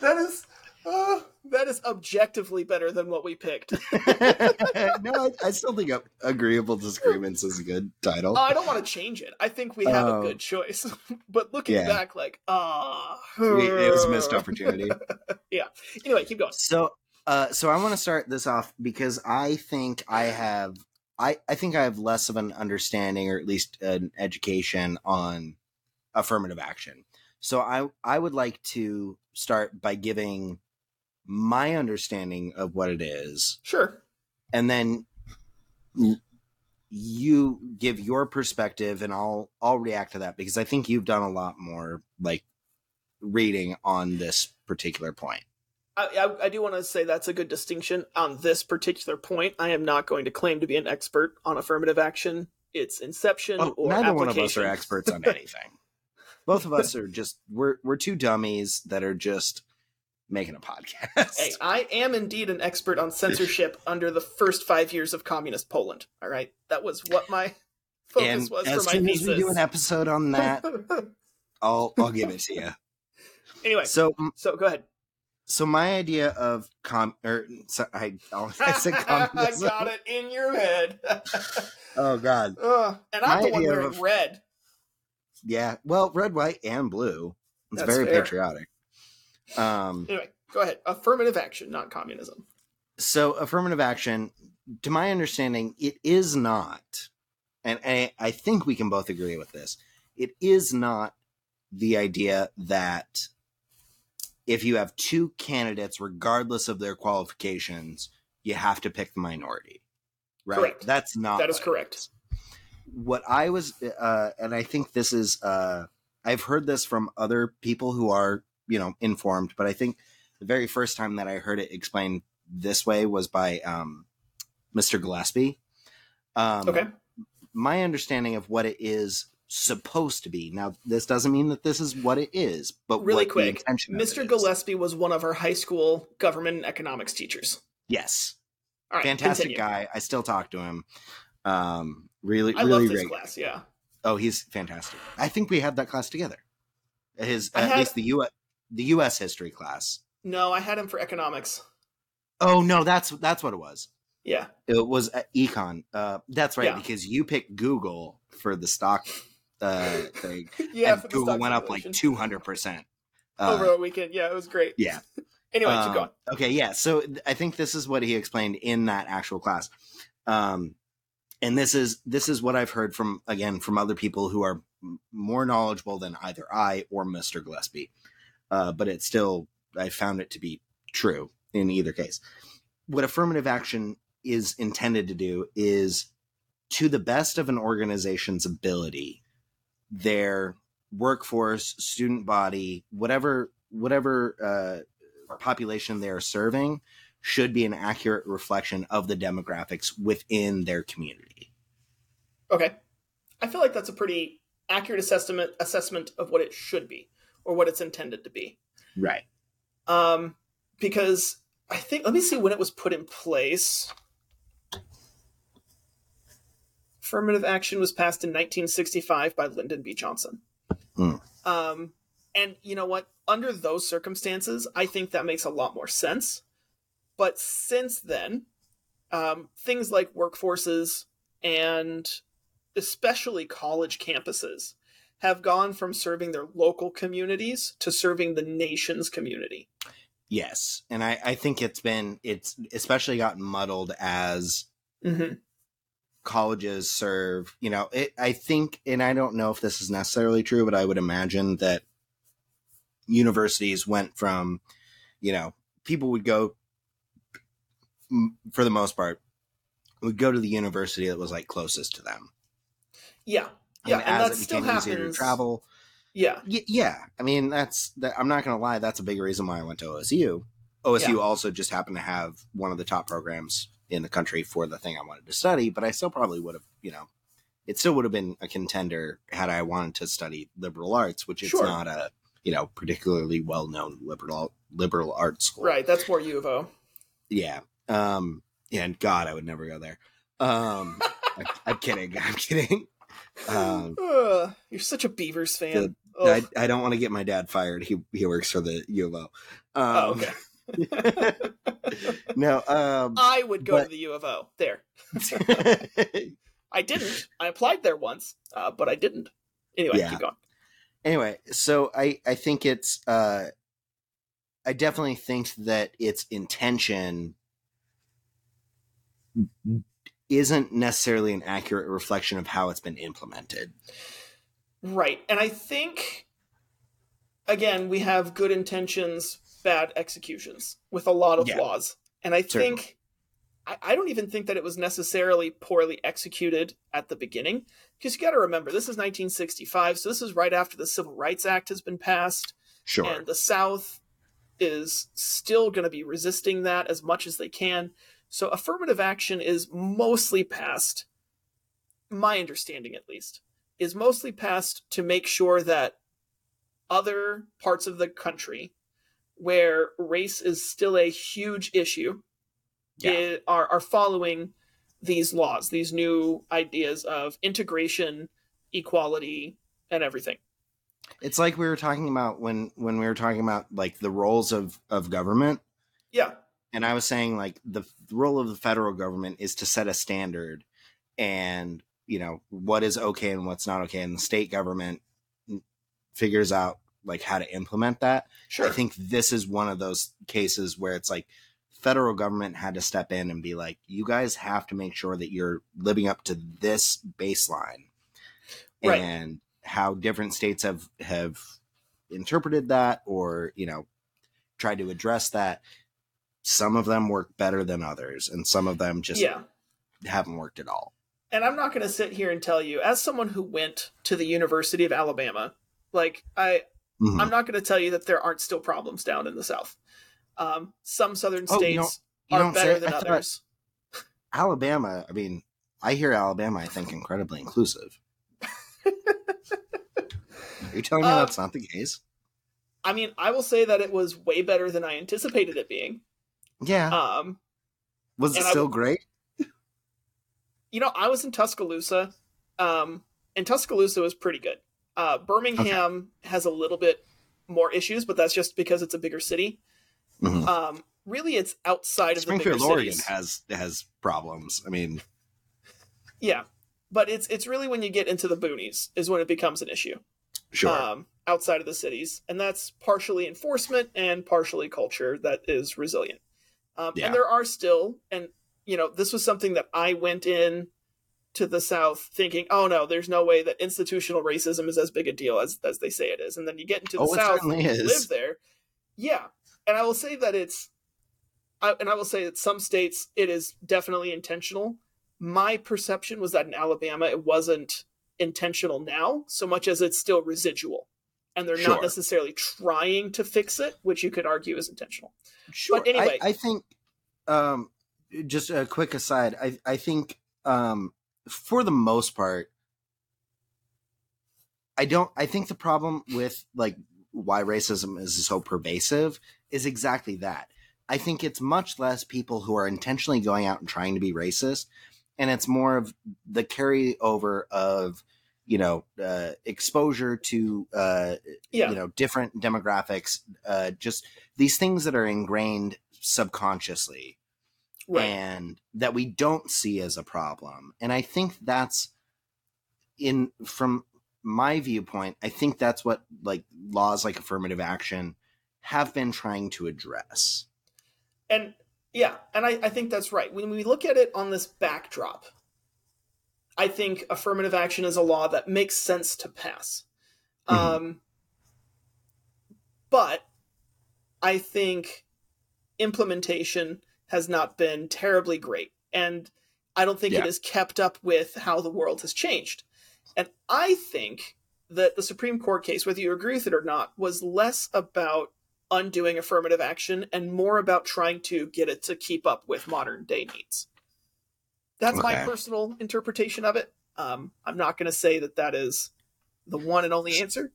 That is uh, that is objectively better than what we picked. no, I, I still think agreeable disagreements is a good title. Oh, I don't want to change it. I think we have Oh. a good choice. but looking Yeah. back, like, ah, it was a missed opportunity. Yeah. Anyway, keep going. So, uh, so I want to start this off because I think I have, I, I think I have less of an understanding or at least an education on affirmative action. So I, I would like to start by giving my understanding of what it is, Sure. and then you give your perspective, and I'll, I'll react to that because I think you've done a lot more like reading on this particular point. I, I, I do want to say that's a good distinction on this particular point. I am not going to claim to be an expert on affirmative action, its inception Oh, or neither one of us are experts on anything. Both of us are just we're we're two dummies that are just making a podcast. Hey, I am indeed an expert on censorship under the first five years of communist Poland. All right, that was what my focus and was as for my soon thesis. as we do an episode on that, I'll I'll give it to you. anyway, so, So go ahead. so my idea of com or so I oh, I said communism. I got it in your head. Oh God, and I'm My the one wearing of- red. Yeah. Well, red, white, and blue. It's That's very fair. patriotic. Um. Anyway, go ahead. Affirmative action, not communism. so affirmative action to my understanding it is not and I, I think we can both agree with this it is not the idea that if you have two candidates regardless of their qualifications you have to pick the minority right Correct. that's not That is correct. What i was uh and i think this is uh i've heard this from other people who are you know informed but i think the very first time that i heard it explained this way was by um, Mr. Gillespie. Um, Okay. My understanding of what it is supposed to be. Now, this doesn't mean that this is what it is, but Really quick, Mr. Gillespie was one of our high school government and economics teachers. Yes, All right, fantastic continue. guy. I still talk to him. Um, really, I really love this regular. class. Yeah. Oh, he's fantastic. I think we had that class together. His I at had- least the U the U.S. history class. No, I had him for economics. Oh no, that's that's what it was. Yeah. It was at econ. Uh, that's right, Yeah. because you picked Google for the stock uh, thing, Yeah. Google went up like two hundred percent. over Uh, a weekend. Yeah, it was great. yeah. Anyway, keep Um, going. Okay, yeah. So I think this is what he explained in that actual class, um, and this is this is what I've heard from again from other people who are more knowledgeable than either I or Mister Gillespie, uh, but it's still I found it to be true in either case. What affirmative action is intended to do is, to the best of an organization's ability, their workforce, student body, whatever whatever uh, population they are serving should be an accurate reflection of the demographics within their community. Okay. I feel like that's a pretty accurate assessment assessment of what it should be or what it's intended to be. Right. Um, because I think let me see when it was put in place. Affirmative action was passed in 1965 by Lyndon B. Johnson. Hmm. Um, and you know what? Under those circumstances, I think that makes a lot more sense. But since then, um, things like workforces and especially college campuses have gone from serving their local communities to serving the nation's community. Yes, and I, I think it's been it's especially gotten muddled as Mm-hmm. colleges serve. You know, it, I think, and I don't know if this is necessarily true, but I would imagine that universities went from, you know, people would go for the most part would go to the university that was like closest to them. Yeah, yeah, and, and that still became easier to happens. travel, Yeah, Y- yeah, I mean that's that. I'm not gonna lie, that's a big reason why I went to OSU. OSU Yeah. also just happened to have one of the top programs in the country for the thing I wanted to study, but I still probably would have, you know, it still would have been a contender had I wanted to study liberal arts, which it's Sure. not a you know particularly well known liberal liberal arts school. right. That's more U of O. Yeah. Um. And God, I would never go there. Um. I, I'm kidding. I'm kidding. Um. Ugh, you're such a Beavers fan. I, I don't want to get my dad fired. He he works for the U of O. Um, oh, okay. no, um, I would go but- to the U of O. There, I didn't. I applied there once, uh, but I didn't. Anyway, Yeah. keep going. anyway, so I I think it's uh, I definitely think that its intention isn't necessarily an accurate reflection of how it's been implemented. Right. And I think, again, we have good intentions, bad executions with a lot of Yeah. flaws. And I Certainly. think, I, I don't even think that it was necessarily poorly executed at the beginning. Because you got to remember, this is 1965, so this is right after the Civil Rights Act has been passed. Sure. And the South is still going to be resisting that as much as they can. So affirmative action is mostly passed, my understanding at least, is mostly passed to make sure that other parts of the country where race is still a huge issue Yeah. i- are, are following these laws, these new ideas of integration, equality, and everything. It's like we were talking about when when we were talking about like the roles of of government Yeah. And I was saying like the, role of the federal government is to set a standard and you know what is okay and what's not okay and the state government figures out like how to implement that. Sure. I think this is one of those cases where it's like federal government had to step in and be like you guys have to make sure that you're living up to this baseline. Right. And how different states have have interpreted that or, you know, tried to address that some of them work better than others and some of them just yeah. haven't worked at all and I'm not going to sit here and tell you, as someone who went to the University of Alabama, like I, Mhm. I'm not going to tell you that there aren't still problems down in the South. Um, some southern Oh, you states you are better than others. alabama i mean i hear alabama i think incredibly inclusive are you telling me Uh, that's not the case I mean, I will say that it was way better than I anticipated it being. Yeah Um, was it and I still great you know, I was in Tuscaloosa, um, and Tuscaloosa was pretty good. Uh, Birmingham has a little bit more issues, but that's just because it's a bigger city. Mhm. Um, really, it's outside of the springfield bigger oregon cities. has has problems i mean Yeah, but it's it's really when you get into the boonies is when it becomes an issue. sure Um, outside of the cities, and that's partially enforcement and partially culture that is resilient. Um, Yeah. And there are still, and you know, this was something that I went in to the South thinking, oh no, there's no way that institutional racism is as big a deal as as they say it is. And then you get into the Oh, South, and is. live there, yeah. And I will say that it's, I, and I will say that some states it is definitely intentional. My perception was that in Alabama it wasn't intentional now so much as it's still residual, and they're Sure. not necessarily trying to fix it, which you could argue is intentional. Sure. anyway- I, I think um, just a quick aside. I I think um, for the most part, I don't. I think the problem with like why racism is so pervasive is exactly that. I think it's much less people who are intentionally going out and trying to be racist, and it's more of the carryover of you know uh, exposure to uh, Yeah. you know different demographics, uh, just these things that are ingrained subconsciously Right. and that we don't see as a problem. And I think that's in from my viewpoint, I think that's what like laws like affirmative action have been trying to address. And yeah, and I, I think that's right. When we look at it on this backdrop, I think affirmative action is a law that makes sense to pass. Mhm. Um, but I think implementation has not been terribly great. And I don't think Yeah. it has kept up with how the world has changed. And I think that the Supreme Court case, whether you agree with it or not, was less about undoing affirmative action and more about trying to get it to keep up with modern day needs. That's my personal interpretation of it. Um, I'm not going to say that that is the one and only answer.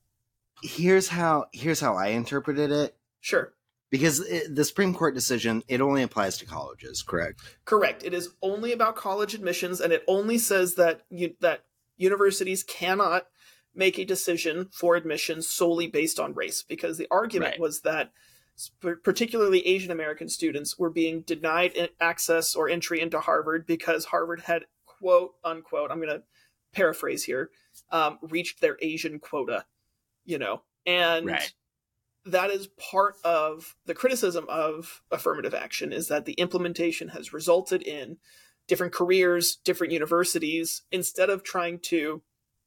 Here's how here's how I interpreted it Sure, because it, the Supreme Court decision it only applies to colleges, correct? correct. It is only about college admissions, and it only says that you, that universities cannot make a decision for admissions solely based on race. Because the argument Right. was that particularly Asian American students were being denied access or entry into Harvard because Harvard had quote unquote. I'm going to paraphrase here. Um, reached their Asian quota, you know, and Right. that is part of the criticism of affirmative action is that the implementation has resulted in different careers, different universities, instead of trying to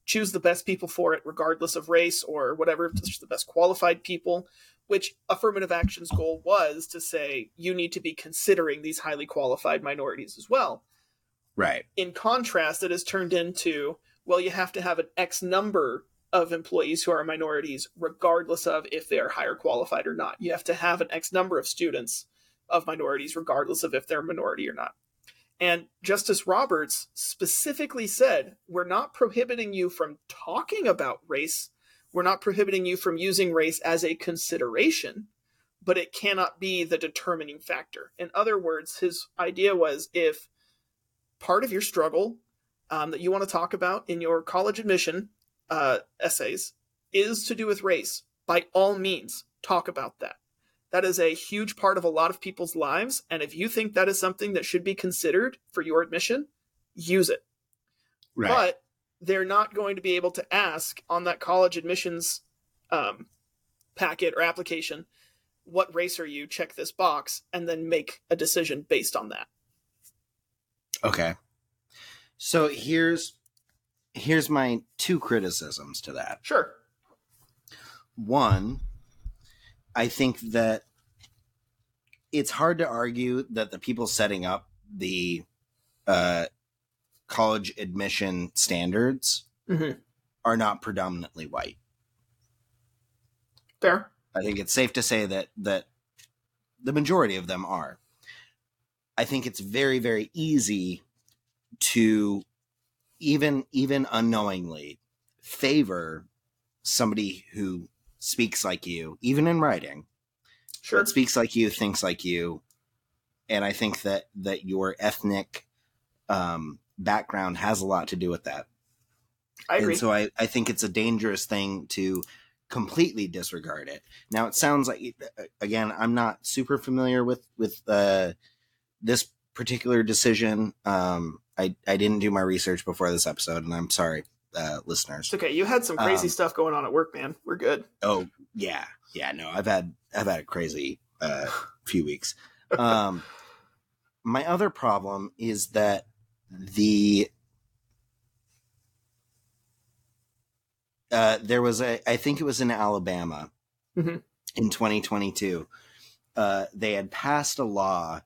choose the best people for it, regardless of race or whatever, just the best qualified people, which affirmative action's goal was to say you need to be considering these highly qualified minorities as well. Right. In contrast, it has turned into, well, you have to have an X number of employees who are minorities, regardless of if they are higher qualified or not. You have to have an X number of students of minorities, regardless of if they're a minority or not. And Justice Roberts specifically said, We're not prohibiting you from talking about race. We're not prohibiting you from using race as a consideration, but it cannot be the determining factor. In other words, his idea was if part of your struggle um, that you want to talk about in your college admission uh, essays is to do with race, by all means, talk about that. That is a huge part of a lot of people's lives. And if you think that is something that should be considered for your admission, use it. Right. But they're not going to be able to ask on that college admissions um, packet or application, what race are you? Check this box, and then make a decision based on that. Okay. So here's here's my two criticisms to that. Sure. One, I think that it's hard to argue that the people setting up the uh, college admission standards Mhm. are not predominantly white. Fair. I think it's safe to say that that the majority of them are. I think it's very very easy to even even unknowingly favor somebody who speaks like you, even in writing, Sure. that speaks like you, thinks like you, and I think that that your ethnic um, background has a lot to do with that. I agree. And so I, I think it's a dangerous thing to completely disregard it. Now it sounds like again, I'm not super familiar with with uh, this particular decision. Um, I I didn't do my research before this episode, and I'm sorry, uh, listeners. It's okay. You had some crazy Um, stuff going on at work, man. We're good. Oh yeah, yeah. No, I've had I've had a crazy uh, few weeks. Um, my other problem is that the uh, there was a I think it was in Alabama Mhm. in 2022. Uh, they had passed a law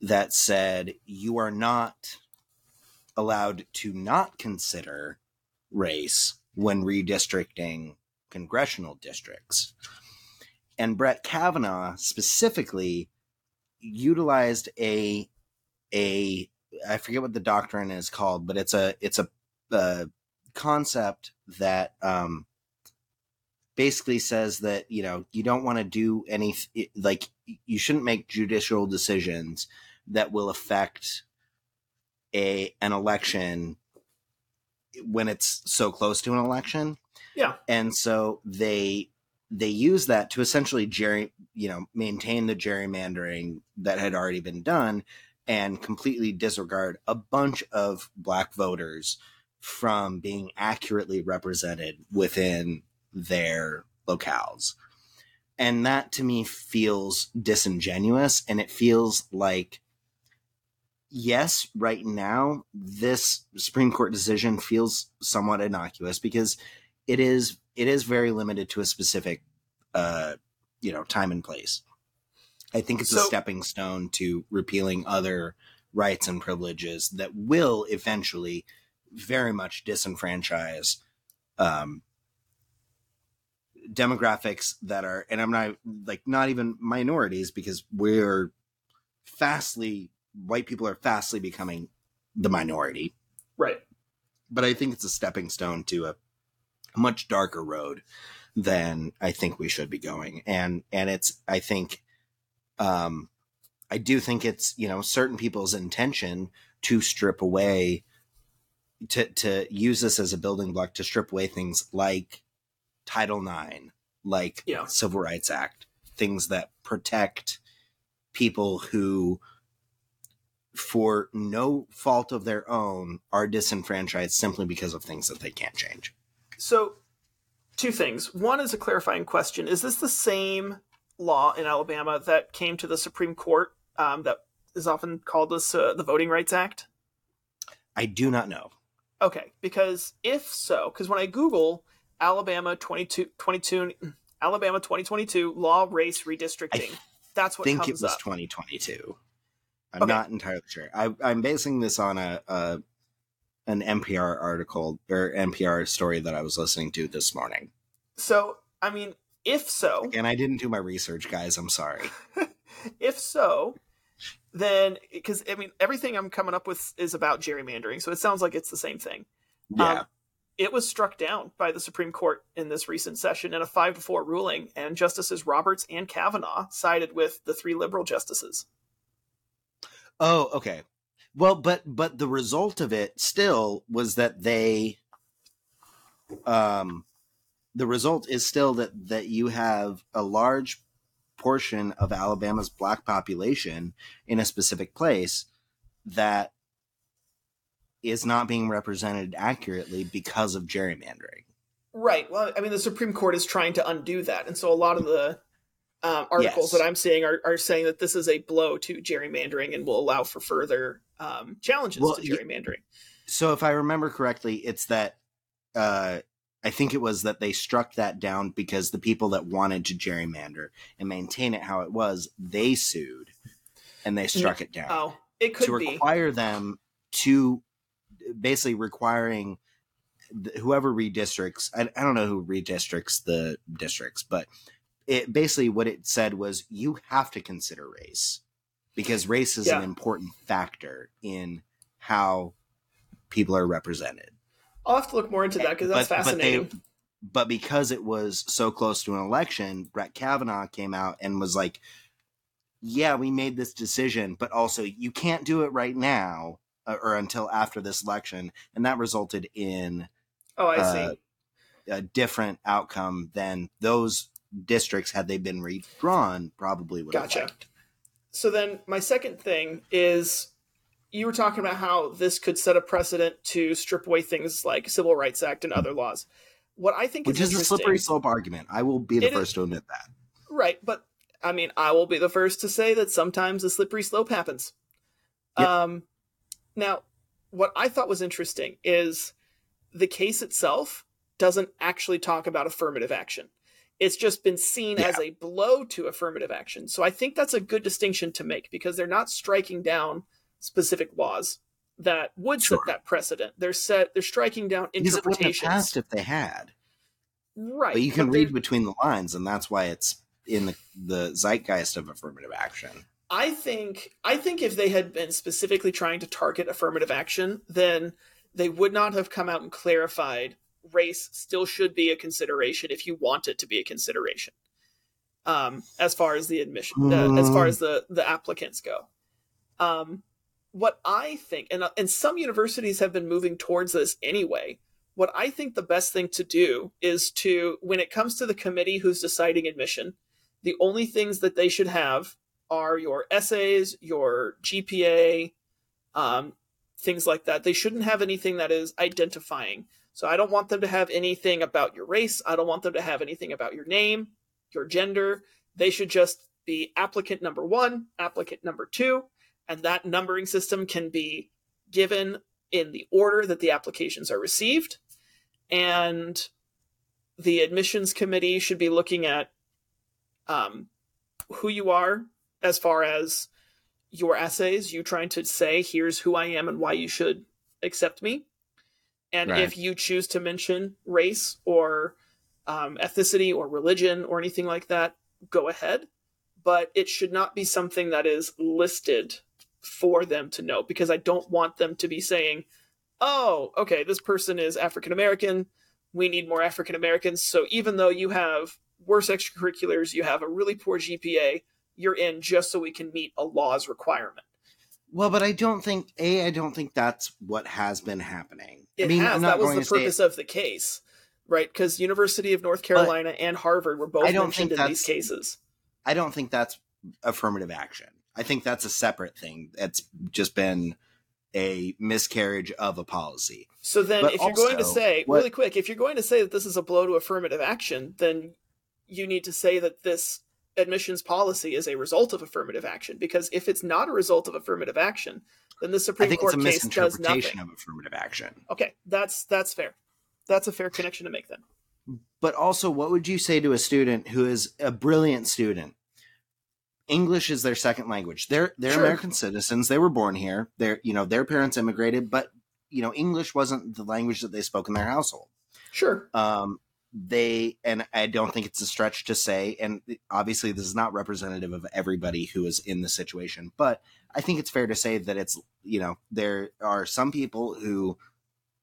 that said you are not allowed to not consider race when redistricting congressional districts. And Brett Kavanaugh specifically utilized a a I forget what the doctrine is called, but it's a it's a, a concept that um, basically says that you know you don't want to do any like you shouldn't make judicial decisions that will affect a an election when it's so close to an election. Yeah. And so they they use that to essentially jerry, you know, maintain the gerrymandering that had already been done and completely disregard a bunch of black voters from being accurately represented within their locales. And that to me feels disingenuous and it feels like yes, right now, this Supreme Court decision feels somewhat innocuous because it is it is very limited to a specific uh you know time and place. I think it's so, a stepping stone to repealing other rights and privileges that will eventually very much disenfranchise um demographics that are and I'm not like not even minorities because we're fastly white people are fastly becoming the minority. Right. But I think it's a stepping stone to a, a much darker road than I think we should be going. And and it's I think um I do think it's, you know, certain people's intention to strip away to to use this as a building block to strip away things like Title IX, like yeah. Civil Rights Act, things that protect people who for no fault of their own, are disenfranchised simply because of things that they can't change. So, two things. One is a clarifying question: Is this the same law in Alabama that came to the Supreme Court um, that is often called this uh, the Voting Rights Act? I do not know. Okay, because if so, because when I Google Alabama 22, 22 Alabama 2022 law race redistricting, that's what think it was up. 2022. I'm Okay. not entirely sure. I, I'm basing this on a, a an NPR article or NPR story that I was listening to this morning, So, I mean, if so, and I didn't do my research, guys. I'm sorry. if so, then because I mean everything I'm coming up with is about gerrymandering, so it sounds like it's the same thing. Yeah, Um, it was struck down by the Supreme Court in this recent session in a five to four ruling, and Justices Roberts and Kavanaugh sided with the three liberal justices. Oh, okay. Well, but but the result of it still was that they um the result is still that that you have a large portion of Alabama's black population in a specific place that is not being represented accurately because of gerrymandering. Right. Well, I mean, the Supreme Court is trying to undo that, and so a lot of the um, articles Yes. that I'm seeing are, are saying that this is a blow to gerrymandering and will allow for further um, challenges Well, to gerrymandering. So if I remember correctly, it's that uh, I think it was that they struck that down because the people that wanted to gerrymander and maintain it how it was, they sued and they struck it down Oh, it could to be. require them to basically requiring whoever redistricts. I, I don't know who redistricts the districts, but it basically what it said was you have to consider race because race is an important factor in how people are represented. I'll have to look more into that because that's fascinating. But, they, but because it was so close to an election, Brett Kavanaugh came out and was like, "Yeah, we made this decision, but also you can't do it right now uh, or until after this election," and that resulted in oh, I uh, see. a different outcome than those districts had they been redrawn probably would Gotcha. have liked. So then, my second thing is you were talking about how this could set a precedent to strip away things like Civil Rights Act and other laws. What I think Which is is a slippery slope argument. I will be the It is- first to admit that. right? But I mean, I will be the first to say that sometimes a slippery slope happens. Yep. Um, now, what I thought was interesting is the case itself doesn't actually talk about affirmative action. It's just been seen Yeah. as a blow to affirmative action. So I think that's a good distinction to make because they're not striking down specific laws that would Sure. set that precedent. They're set they're striking down Because it wouldn't have interpretations. passed if they had. right. but you can but read between the lines, and that's why it's in the, the zeitgeist of affirmative action. I think I think if they had been specifically trying to target affirmative action, then they would not have come out and clarified race still should be a consideration if you want it to be a consideration. Um, as far as the admission, the, as far Mm. as the the applicants go, um, what I think, and and some universities have been moving towards this anyway. What I think the best thing to do is to, when it comes to the committee who's deciding admission, the only things that they should have are your essays, your GPA, um, things like that. They shouldn't have anything that is identifying. So I don't want them to have anything about your race. I don't want them to have anything about your name, your gender. They should just be applicant number one, applicant number two, and that numbering system can be given in the order that the applications are received. And the admissions committee should be looking at um, who you are as far as your essays, you trying to say, here's who I am and why you should accept me. And Right. if you choose to mention race or um, ethnicity or religion or anything like that, go ahead. But it should not be something that is listed for them to know because I don't want them to be saying, oh, okay, this person is African American. We need more African Americans. So even though you have worse extracurriculars, you have a really poor GPA, you're in just so we can meet a law's requirement. Well, but I don't think a. I don't think that's what has been happening. It I mean, has. I'm That not was going the say- purpose of the case, right? Because University of North Carolina and Harvard were both I don't mentioned think in these cases. I don't think that's affirmative action. I think that's a separate thing. That's just been a miscarriage of a policy. So then, But if you're going to say what- really quick, if you're going to say that this is a blow to affirmative action, then you need to say that this admissions policy is a result of affirmative action. Because if it's not a result of affirmative action, then the Supreme Court case does nothing. of affirmative action. Okay, that's that's fair. That's a fair connection to make then. But also, what would you say to a student who is a brilliant student? English is their second language. They're they're Sure. American citizens. They were born here. Their you know their parents immigrated, but you know English wasn't the language that they spoke in their household. Sure. um, they and I don't think it's a stretch to say, and obviously this is not representative of everybody who is in the situation, but I think it's fair to say that it's you know there are some people who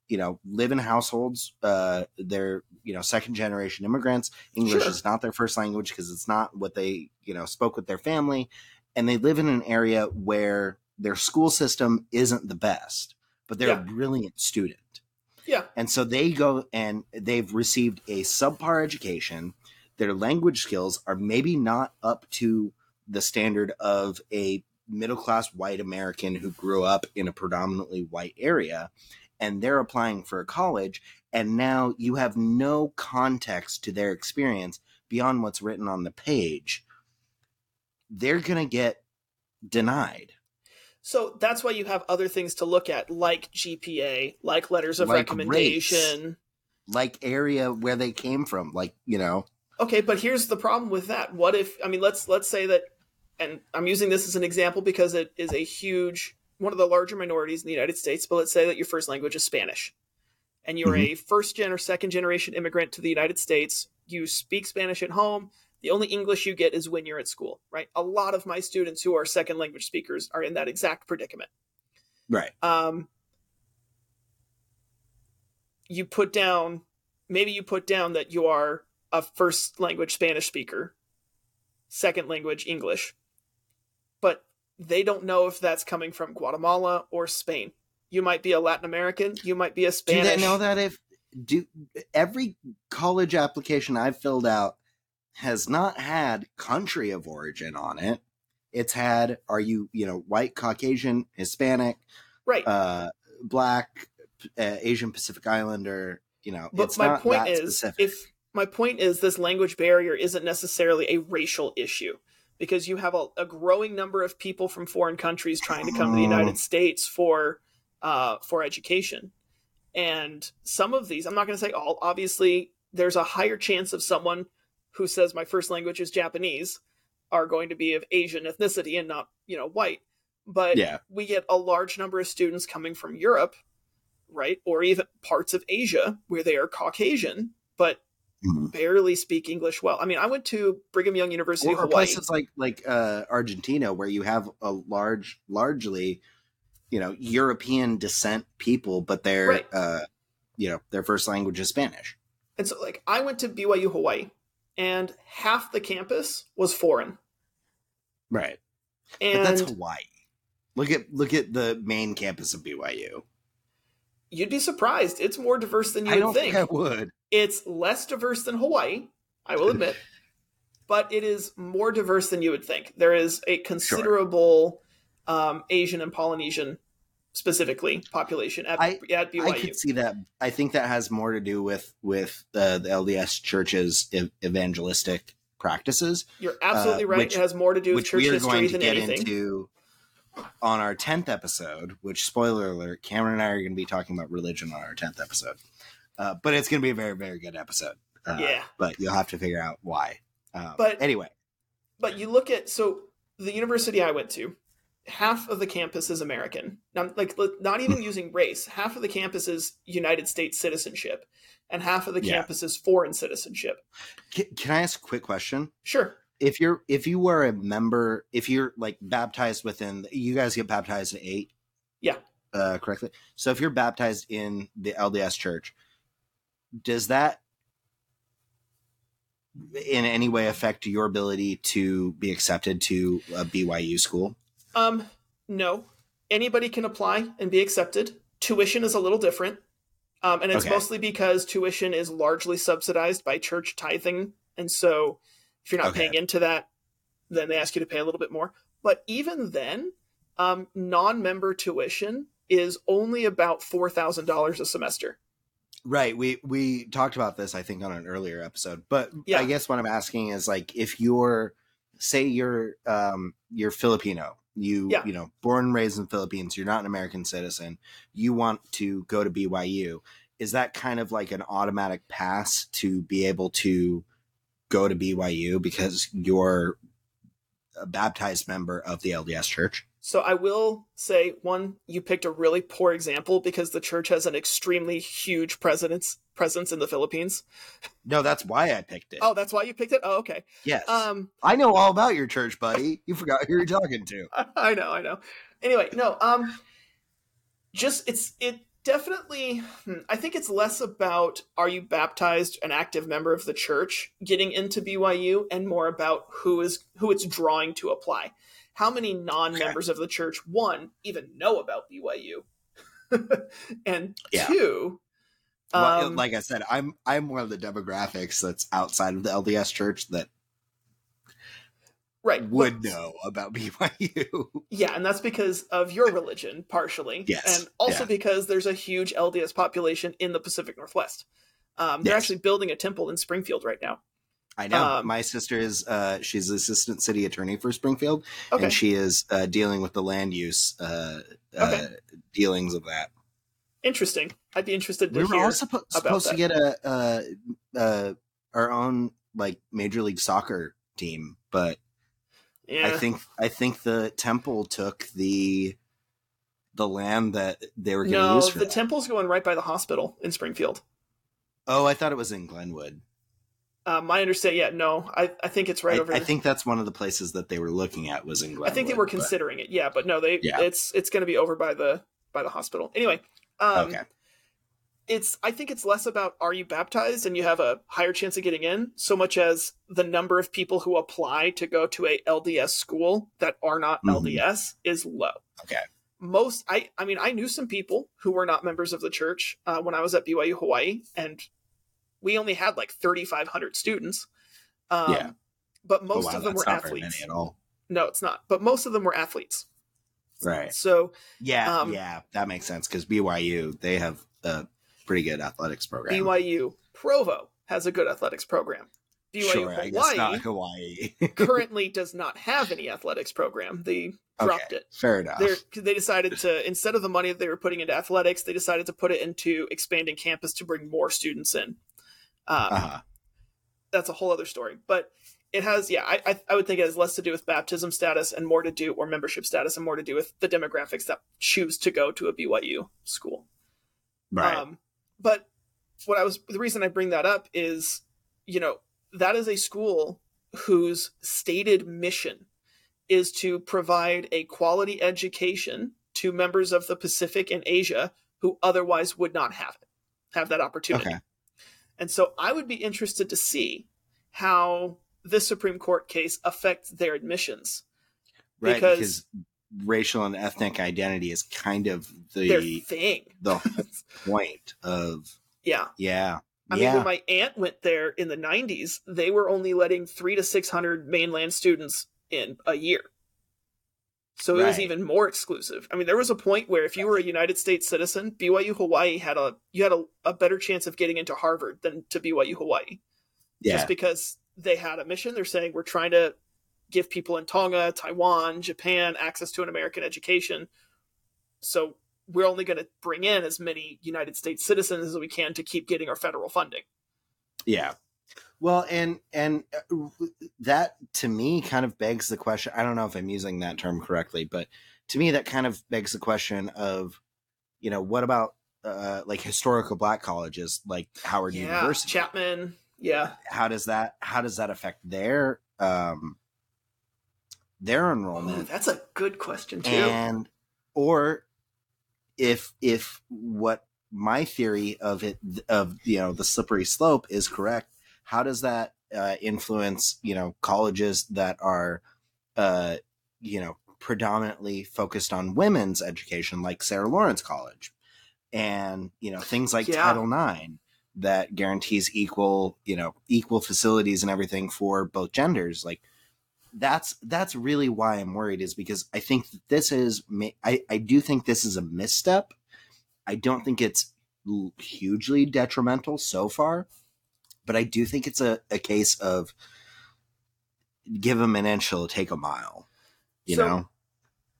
you know live in households uh they're you know second generation immigrants english Sure. is not their first language because it's not what they you know spoke with their family and they live in an area where their school system isn't the best but they're Yeah. a brilliant student Yeah. and so they go and they've received a subpar education. Their language skills are maybe not up to the standard of a middle class white American who grew up in a predominantly white area. And they're applying for a college. And now you have no context to their experience beyond what's written on the page. They're going to get denied. So that's why you have other things to look at, like GPA, like letters of Like recommendation. Like area where they came from, like, you know, Okay, but here's the problem with that. What if I mean let's let's say that and I'm using this as an example because it is a huge one of the larger minorities in the United States, but let's say that your first language is Spanish. And you're a first gen or second generation immigrant to the United States. You speak Spanish at home. The only English you get is when you're at school, right? A lot of my students who are second language speakers are in that exact predicament. right. um, you put down maybe you put down that you are a first language Spanish speaker, second language English, they don't know if that's coming from Guatemala or Spain. You might be a Latin American, you might be a Spanish. Do they know that if do every college application I've filled out has not had country of origin on it. It's had are you you know white, Caucasian, Hispanic, right. uh, black, uh, Asian Pacific Islander. You know, but my point is specific. if my point is this language barrier isn't necessarily a racial issue because you have a, a growing number of people from foreign countries trying to come to the Oh. United States for uh, for education, and some of these I'm not going to say all. Obviously, there's a higher chance of someone who says my first language is Japanese are going to be of Asian ethnicity and not you know white. But Yeah. we get a large number of students coming from Europe, right, or even parts of Asia where they are Caucasian, but Mhm. barely speak English well. I mean, I went to Brigham Young University or, or Hawaii. places like like uh, Argentina, where you have a large, largely, you know, European descent people, but their Right. uh, you know their first language is Spanish. And so, like, I went to BYU Hawaii, and half the campus was foreign. Right, And but that's Hawaii. Look at look at the main campus of BYU. You'd be surprised. It's more diverse than you I would don't think. think I would. It's less diverse than Hawaii, I will admit, but it is more diverse than you would think. There is a considerable um, Asian and Polynesian, specifically, population at, I- at BYU. I could see that. I think that has more to do with with uh, the LDS Church's ev- evangelistic practices, You're absolutely uh, right. which- it has more to do with church history going to than get anything. into on our tenth episode. Which spoiler alert, Camron and I are going to be talking about religion on our tenth episode, uh, but it's going to be a very very good episode. Uh, Yeah. but you'll have to figure out why. Um, But- anyway, But you look at so the university I went to, half of the campus is American. Now, like not Hmm. even using race, half of the campus is United States citizenship, and half of the Yeah. campus is foreign citizenship. can, can I ask a quick question? Sure. If you're if you were a member, if you're like baptized within, you guys get baptized at eight. Yeah. uh, correctly. So if you're baptized in the LDS Church, does that in any way affect your ability to be accepted to a BYU school? Um, no. Anybody can apply and be accepted. Tuition is a little different. Um, and it's Okay. mostly because tuition is largely subsidized by church tithing. And so if you're not Okay. paying into that, then they ask you to pay a little bit more. But even then, um, non member tuition is only about $4,000 a semester. Right. We we talked about this, I think, on an earlier episode. But Yeah. I guess what I'm asking is like if you're say you're um you're Filipino, you Yeah. you know, born and raised in the Philippines, you're not an American citizen, you want to go to BYU, is that kind of like an automatic pass to be able to go to BYU because you're a baptized member of the LDS church? So I will say, one, you picked a really poor example because the church has an extremely huge presence presence in the Philippines. No, that's why I picked it. Oh, that's why you picked it? Oh, okay. yes. Um, I know all about your church, buddy. You forgot who you're talking to. I know, I know. Anyway, no, um just it's it definitely hmm, I think it's less about are you baptized an active member of the church getting into BYU and more about who is who it's drawing to apply. How many non-members of the church one even know about BYU? and Yeah. two Well, um, like I said, I'm I'm one of the demographics that's outside of the LDS church that right would know about BYU. Yeah, and that's because of your religion, partially. Yes, And also yeah. because there's a huge LDS population in the Pacific Northwest. Um, they're Yes. actually building a temple in Springfield right now. I know Um, my sister is uh, she's the assistant city attorney for Springfield, Okay. and she is uh, dealing with the land use uh, uh, Okay. dealings of that. Interesting. I'd be interested to We were hear. also suppo- supposed to get a uh, uh, our own like major league soccer team, but yeah. I think I think the temple took the the land that they were going to no, use for the that. temple's going right by the hospital in Springfield. oh, I thought it was in Glenwood. Uh, my understanding, yeah, no, I, I think it's right I, over. I think that's one of the places that they were looking at was in Glenwood. I think they were but- considering it, yeah, but no, they Yeah. it's it's going to be over by the by the hospital. Anyway, um, okay. It's I think it's less about are you baptized and you have a higher chance of getting in, so much as the number of people who apply to go to a LDS school that are not Mhm. LDS is low. Okay. Most I I mean I knew some people who were not members of the church uh, when I was at BYU Hawaii, and we only had like thirty five hundred students. Um, Yeah. But Oh, most wow, of them were athletes. many at all. No, it's not. But most of them were athletes. Right. So Yeah. Um, yeah. That makes sense because BYU they have a pretty good athletics program. BYU Provo has a good athletics program. BYU sure, Hawaii not Hawaii. currently does not have any athletics program. They dropped it. Fair enough. They're, they decided to instead of the money that they were putting into athletics, they decided to put it into expanding campus to bring more students in. Um, Uh-huh. That's a whole other story, but it has yeah. I, I I would think it has less to do with baptism status and more to do or membership status and more to do with the demographics that choose to go to a BYU school. Right. Um, but what I was the reason I bring that up is you know, that is a school whose stated mission is to provide a quality education to members of the Pacific and Asia who otherwise would not have it, have that opportunity. Okay. And so I would be interested to see how this Supreme Court case affects their admissions. Right, Because- because, racial and ethnic identity is kind of Their the thing. the point of Yeah. yeah. I yeah. mean, when my aunt went there in the 90s, they were only letting three to 600 mainland students in a year. So it was even more exclusive. I mean, there was a point where if you were a United States citizen, BYU Hawaii had a you had a, a better chance of getting into Harvard than to BYU Hawaii. yeah. Just because they had a mission, they're saying we're trying to give people in Tonga, Taiwan, Japan access to an American education. So we're only going to bring in as many United States citizens as we can to keep getting our federal funding. Yeah. Well, and and uh, that to me kind of begs the question. I don't know if I'm using that term correctly, but to me that kind of begs the question of, you know, what about uh, like historical black colleges like Howard yeah, University? Chapman. Yeah, How does that how does that affect their um their Ooh, enrollment? that's a good question too. and or if if what my theory of it of you know the slippery slope is correct how does that uh, influence you know colleges that are uh you know predominantly focused on women's education like sarah lawrence college and you know things like Yeah. title ix that guarantees equal you know equal facilities and everything for both genders like that's that's really why I'm worried is because I think this is I I do think this is a misstep. I don't think it's hugely detrimental so far, but I do think it's a, a case of give them an inch, he'll take a mile. You So- know,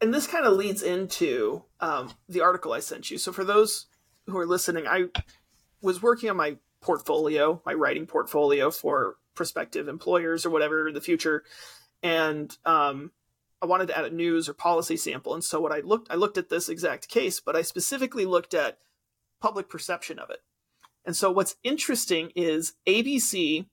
and this kind of leads into um, the article I sent you. So for those who are listening, I was working on my portfolio, my writing portfolio for prospective employers or whatever in the future, and um, I wanted to add a news or policy sample. And so what I looked, I looked at this exact case, but I specifically looked at public perception of it. And so what's interesting is ABC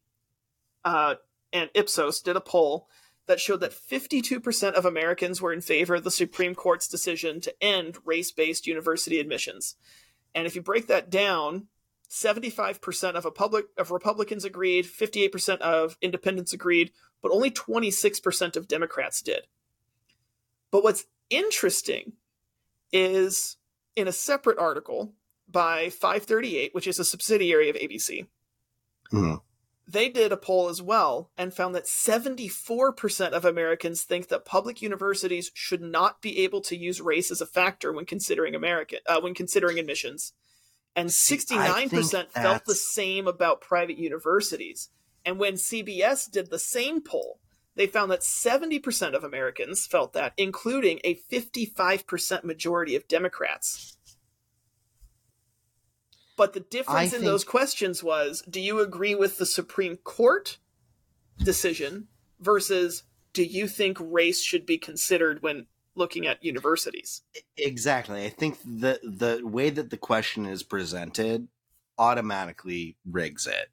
uh, and Ipsos did a poll that showed that 52% of Americans were in favor of the Supreme Court's decision to end race based university admissions. And if you break that down, 75% of, a public, of Republicans agreed, 58% of independents agreed, but only 26% of Democrats did. But what's interesting is in a separate article by 538, which is a subsidiary of ABC, Mhm. they did a poll as well and found that 74% of Americans think that public universities should not be able to use race as a factor when considering American uh, when considering admissions. And 69% think felt the same about private universities. And when CBS did the same poll, they found that 70% of Americans felt that, including a 55% majority of Democrats. But the difference in think- those questions was do you agree with the Supreme Court decision versus do you think race should be considered when looking at universities? exactly. I think the the way that the question is presented automatically rigs it.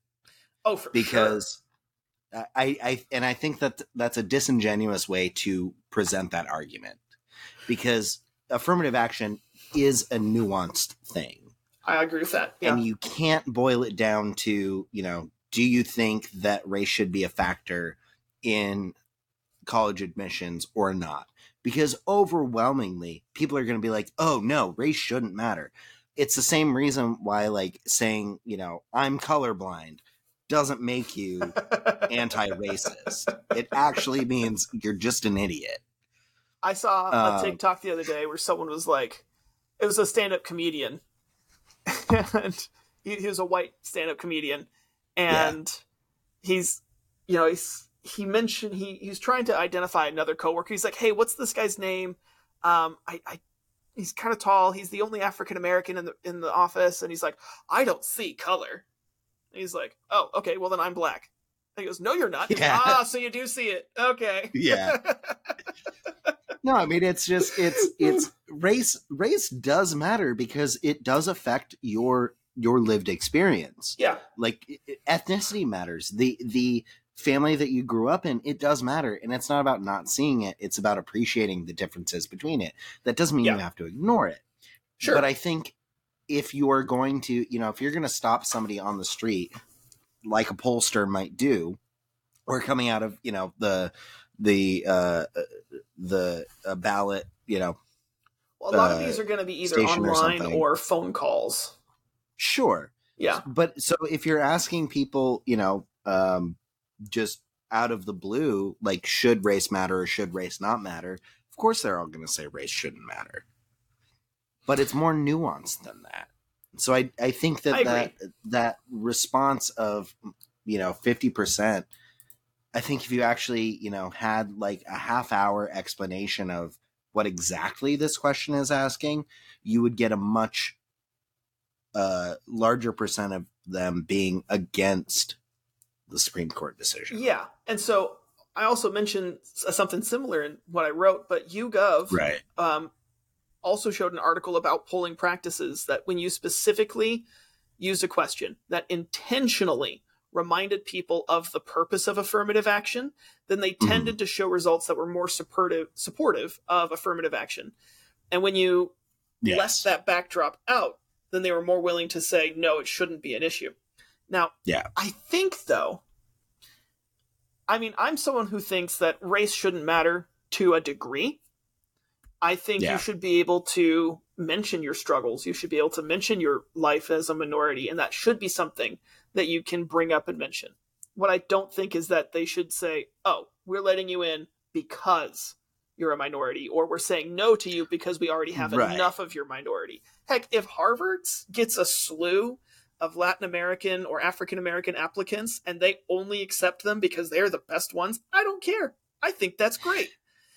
Oh, for because I, I and I think that that's a disingenuous way to present that argument because affirmative action is a nuanced thing. I agree with that. Yeah. and you can't boil it down to you know do you think that race should be a factor in college admissions or not because overwhelmingly people are going to be like oh no race shouldn't matter it's the same reason why like saying you know i'm colorblind doesn't make you anti-racist it actually means you're just an idiot I saw a Um, TikTok the other day where someone was like, it was a stand up comedian. and he, he was a white stand up comedian. And he's, you know, he's, he mentioned he he's trying to identify another coworker. He's like, "Hey, what's this guy's name?" Um, I, I he's kind of tall. He's the only African American in the in the office, and he's like, "I don't see color." And he's like, "Oh, okay. Well, then I'm black." And he goes, "No, you're not." Yeah. Ah, so you do see it. Okay. Yeah. No, I mean it's just it's it's race race does matter because it does affect your your lived experience. Yeah. Like ethnicity matters. The the family that you grew up in, it does matter, and it's not about not seeing it. It's about appreciating the differences between it. That doesn't mean Yeah. you have to ignore it. Sure. But I think if you are going to, you know, if you're going to stop somebody on the street, like a pollster might do, or coming out of, you know, the the uh, the uh, ballot, you know, well, a lot of uh, these are going to be either station or online or phone calls. sure, Yeah. but so if you're asking people, you know, um, just out of the blue, like should race matter or should race not matter? Of course, they're all going to say race shouldn't matter, but it's more nuanced than that. So I I think that I that that response of you know fifty percent. I think if you actually you know had like a half hour explanation of what exactly this question is asking, you would get a much uh, larger percent of them being against the Supreme Court decision. Yeah. And so I also mentioned something similar in what I wrote, but YouGov Right. um, also showed an article about polling practices that when you specifically used a question that intentionally reminded people of the purpose of affirmative action, then they Mhm. tended to show results that were more supportive supportive of affirmative action. And when you left that backdrop out, then they were more willing to say no, it shouldn't be an issue. Now, Yeah. I think though, I mean, I'm someone who thinks that race shouldn't matter to a degree. I think Yeah. you should be able to mention your struggles. You should be able to mention your life as a minority, and that should be something that you can bring up and mention. What I don't think is that they should say, "Oh, we're letting you in because you're a minority," or "We're saying no to you because we already have Right. enough of your minority." Heck, if Harvard gets a slew of Latin American or African American applicants and they only accept them because they're the best ones, I don't care. I think that's great.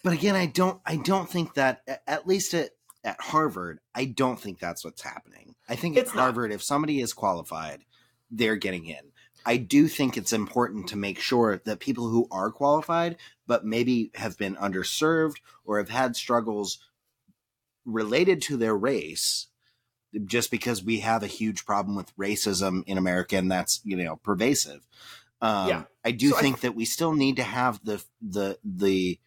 But again, I don't I don't think that at least at at Harvard, I don't think that's what's happening. I think It's at not. Harvard, if somebody is qualified, they're getting in. I do think it's important to make sure that people who are qualified, but maybe have been underserved or have had struggles related to their race, just because we have a huge problem with racism in America and that's, you know, pervasive. Um, Yeah. I do So I- think that we still need to have the, the, the,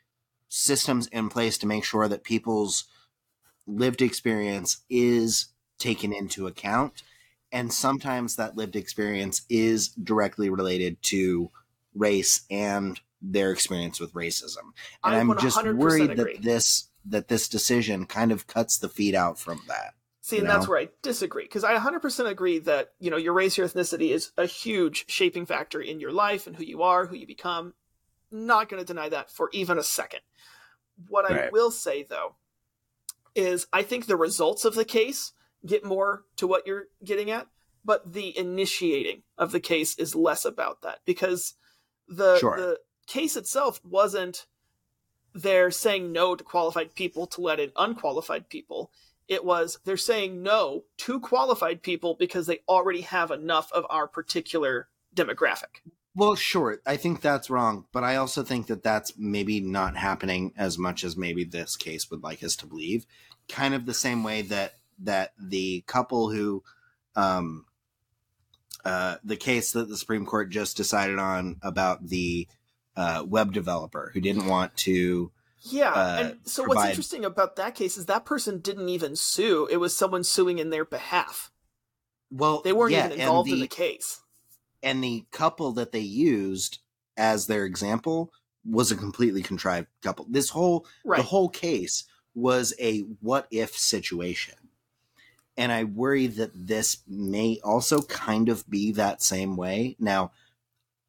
systems in place to make sure that people's lived experience is taken into account. And sometimes that lived experience is directly related to race and their experience with racism. And I I'm just worried agree. that this that this decision kind of cuts the feet out from that. See, and that's where I disagree because I 100% agree that you know your race, your ethnicity is a huge shaping factor in your life and who you are, who you become. Not going to deny that for even a second. What I will say though is I think the results of the case get more to what you're getting at, but the initiating of the case is less about that because the Sure. the case itself wasn't they're saying no to qualified people to let in unqualified people it was they're saying no to qualified people because they already have enough of our particular demographic. Well, sure, I think that's wrong, but I also think that that's maybe not happening as much as maybe this case would like us to believe. Kind of the same way that that the couple who, um, uh, the case that the Supreme Court just decided on about the uh, web developer who didn't want to. Yeah, Uh, and so what's interesting about that case is that person didn't even sue; it was someone suing in their behalf. Well, They weren't yeah, even involved in the- the case. And the couple that they used as their example was a completely contrived couple. This whole Right. the whole case was a what if situation. And I worry that this may also kind of be that same way. Now,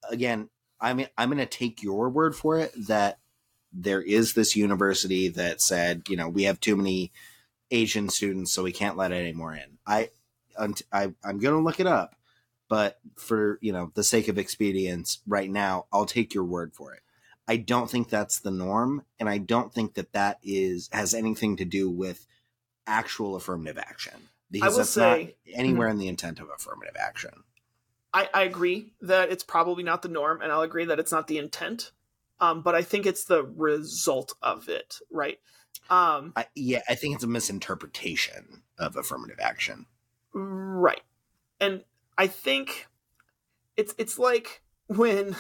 again, I'm I'm going to take your word for it that there is this university that said, you know, we have too many Asian students, so we can't let any more in. I, I I'm going to look it up, but for you know the sake of expedience, right now, I'll take your word for it. I don't think that's the norm, and I don't think that that is has anything to do with actual affirmative action because will that's say- not anywhere in the intent of affirmative action. I, I agree that it's probably not the norm, and I'll agree that it's not the intent. Um, but I think it's the result of it, right? Um, I, yeah, I think it's a misinterpretation of affirmative action. right. and I think it's it's like when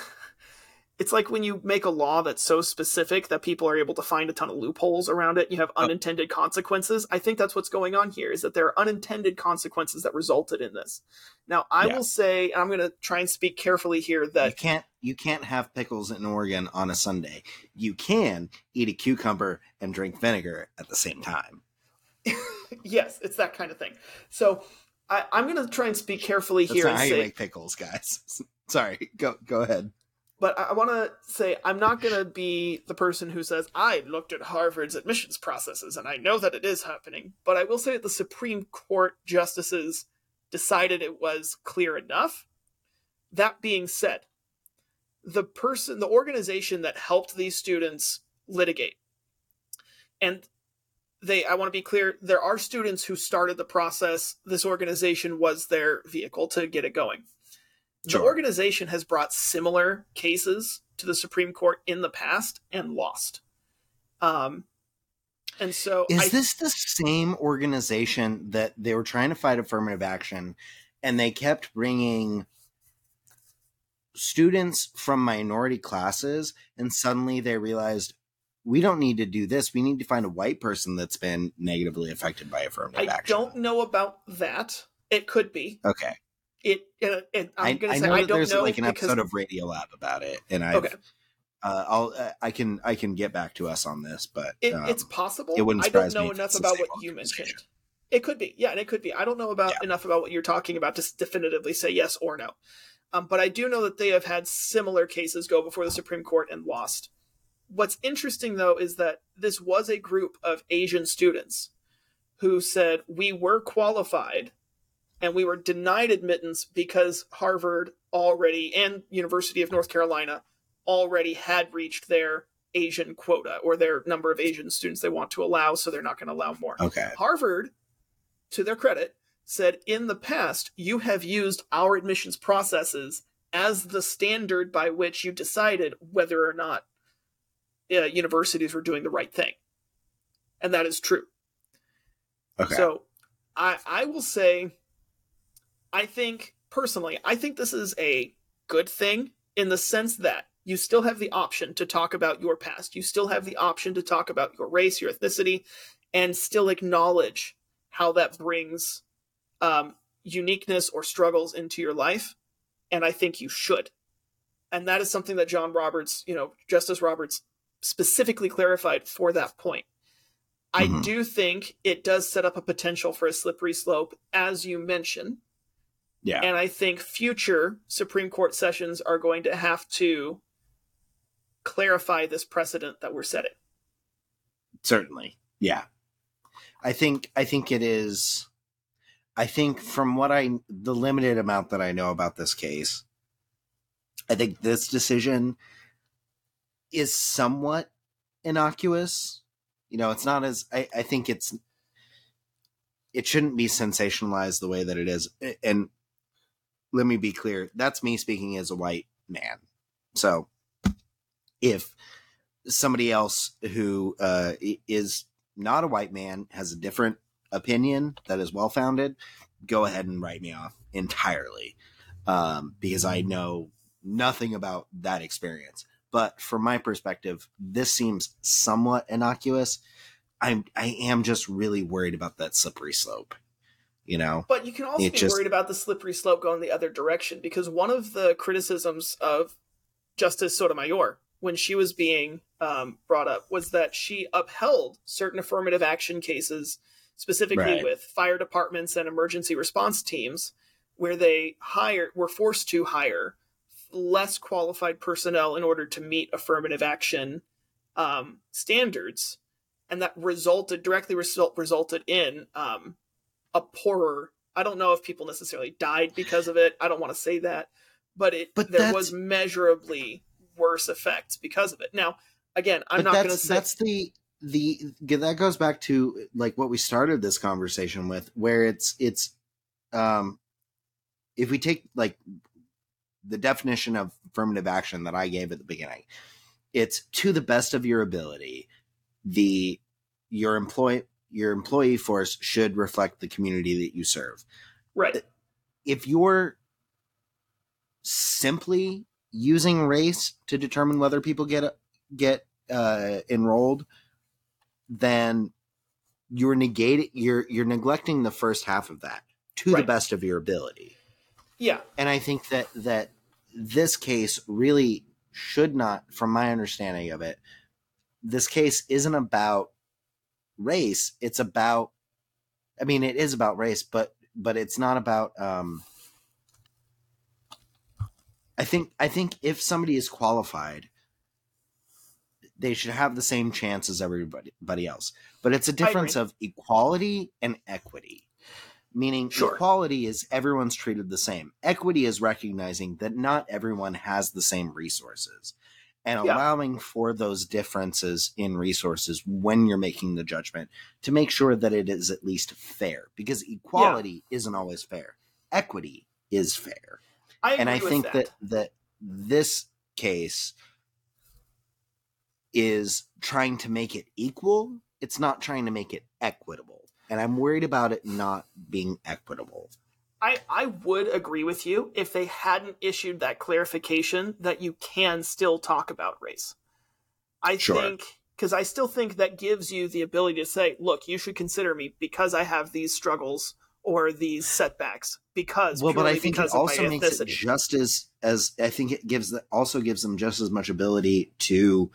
it's like when you make a law that's so specific that people are able to find a ton of loopholes around it you have unintended consequences i think that's what's going on here is that there are unintended consequences that resulted in this now i Yeah. will say and i'm going to try and speak carefully here you that can't you can't have pickles in Oregon on a Sunday. You can eat a cucumber and drink vinegar at the same time. yes it's that kind of thing so I, i'm going to try and speak carefully That's here not and how you make pickles, guys. Sorry, go go ahead. but I, I want to say I'm not going to be the person who says I looked at Harvard's admissions processes and I know that it is happening. But I will say that the Supreme Court justices decided it was clear enough. That being said, the person, the organization that helped these students litigate, and they, I want to be clear, there are students who started the process. This organization was their vehicle to get it going the organization has brought similar cases to the Supreme Court in the past and lost. Um, and so Is I, this the same organization that they were trying to fight affirmative action and they kept bringing students from minority classes and suddenly they realized we don't need to do this. We need to find a white person that's been negatively affected by affirmative I action. I don't know about that. It could be. Okay. It. Uh, it I'm I, gonna I say know I don't there's know like an because episode of Radiolab about it, and I, okay, uh, I'll, uh, I can, I can get back to us on this, but it, um, it's possible. it wouldn't I don't know me enough about what you mentioned. It could be, yeah, and it could be. I don't know about Yeah. enough about what you're talking about to definitively say yes or no. Um, but I do know that they have had similar cases go before the Supreme Court and lost. What's interesting though is that this was a group of Asian students who said we were qualified and we were denied admittance because Harvard already and University of North Carolina already had reached their Asian quota or their number of Asian students they want to allow, so they're not going to allow more. okay, Harvard, to their credit, said in the past, you have used our admissions processes as the standard by which you decided whether or not uh, universities were doing the right thing. And that is true. okay, So I I will say I think personally, I think this is a good thing in the sense that you still have the option to talk about your past. You still have the option to talk about your race, your ethnicity, and still acknowledge how that brings um, uniqueness or struggles into your life. And I think you should. And that is something that John Roberts, you know, Justice Roberts specifically clarified for that point. I Mhm. do think it does set up a potential for a slippery slope, as you mentioned. yeah, And I think future Supreme Court sessions are going to have to clarify this precedent that we're setting. certainly, yeah. I think, I think it is. I think from what I, the limited amount that I know about this case, I think this decision is somewhat innocuous. You know, it's not as I, I think it's it shouldn't be sensationalized the way that it is. And let me be clear, that's me speaking as a white man. So if somebody else who uh, is not a white man has a different opinion that is well founded, go ahead and write me off entirely um, because I know nothing about that experience. But from my perspective, this seems somewhat innocuous. I'm I am just really worried about that slippery slope. You know, But you can also It be just- worried about the slippery slope going the other direction because one of the criticisms of Justice Sotomayor when she was being um, brought up was that she upheld certain affirmative action cases, specifically Right. with fire departments and emergency response teams, where they hire were forced to hire less qualified personnel in order to meet affirmative action um, standards, and that resulted directly result, resulted in um, a poorer. I don't know if people necessarily died because of it. I don't want to say that, but it But there that's- was measurably worse effects because of it. Now, again, I'm but not going to say that's the the that goes back to like what we started this conversation with, where it's it's um if we take like the definition of affirmative action that I gave at the beginning, it's to the best of your ability, the your employee your employee force should reflect the community that you serve. right. if you're simply using race to determine whether people get get uh, enrolled, then you're negating you're you're neglecting the first half of that to the best of your ability. Yeah, And I think that that this case really should not, from my understanding of it, this case isn't about race. It's about I mean, it is about race, but but it's not about um I think I think if somebody is qualified, they should have the same chance as everybody everybody else. But it's a difference of equality and equity. Meaning Sure. equality is everyone's treated the same. Equity is recognizing that not everyone has the same resources and Yeah. allowing for those differences in resources when you're making the judgment to make sure that it is at least fair because equality isn't always fair. Equity is fair I and I think that. that. that this case is trying to make it equal. It's not trying to make it equitable, and I'm worried about it not being equitable. I, I would agree with you if they hadn't issued that clarification that you can still talk about race. I Sure. think because I still think that gives you the ability to say, look, you should consider me because I have these struggles or these setbacks because well, but I think it also makes it just as as I think it gives the, also gives them just as much ability to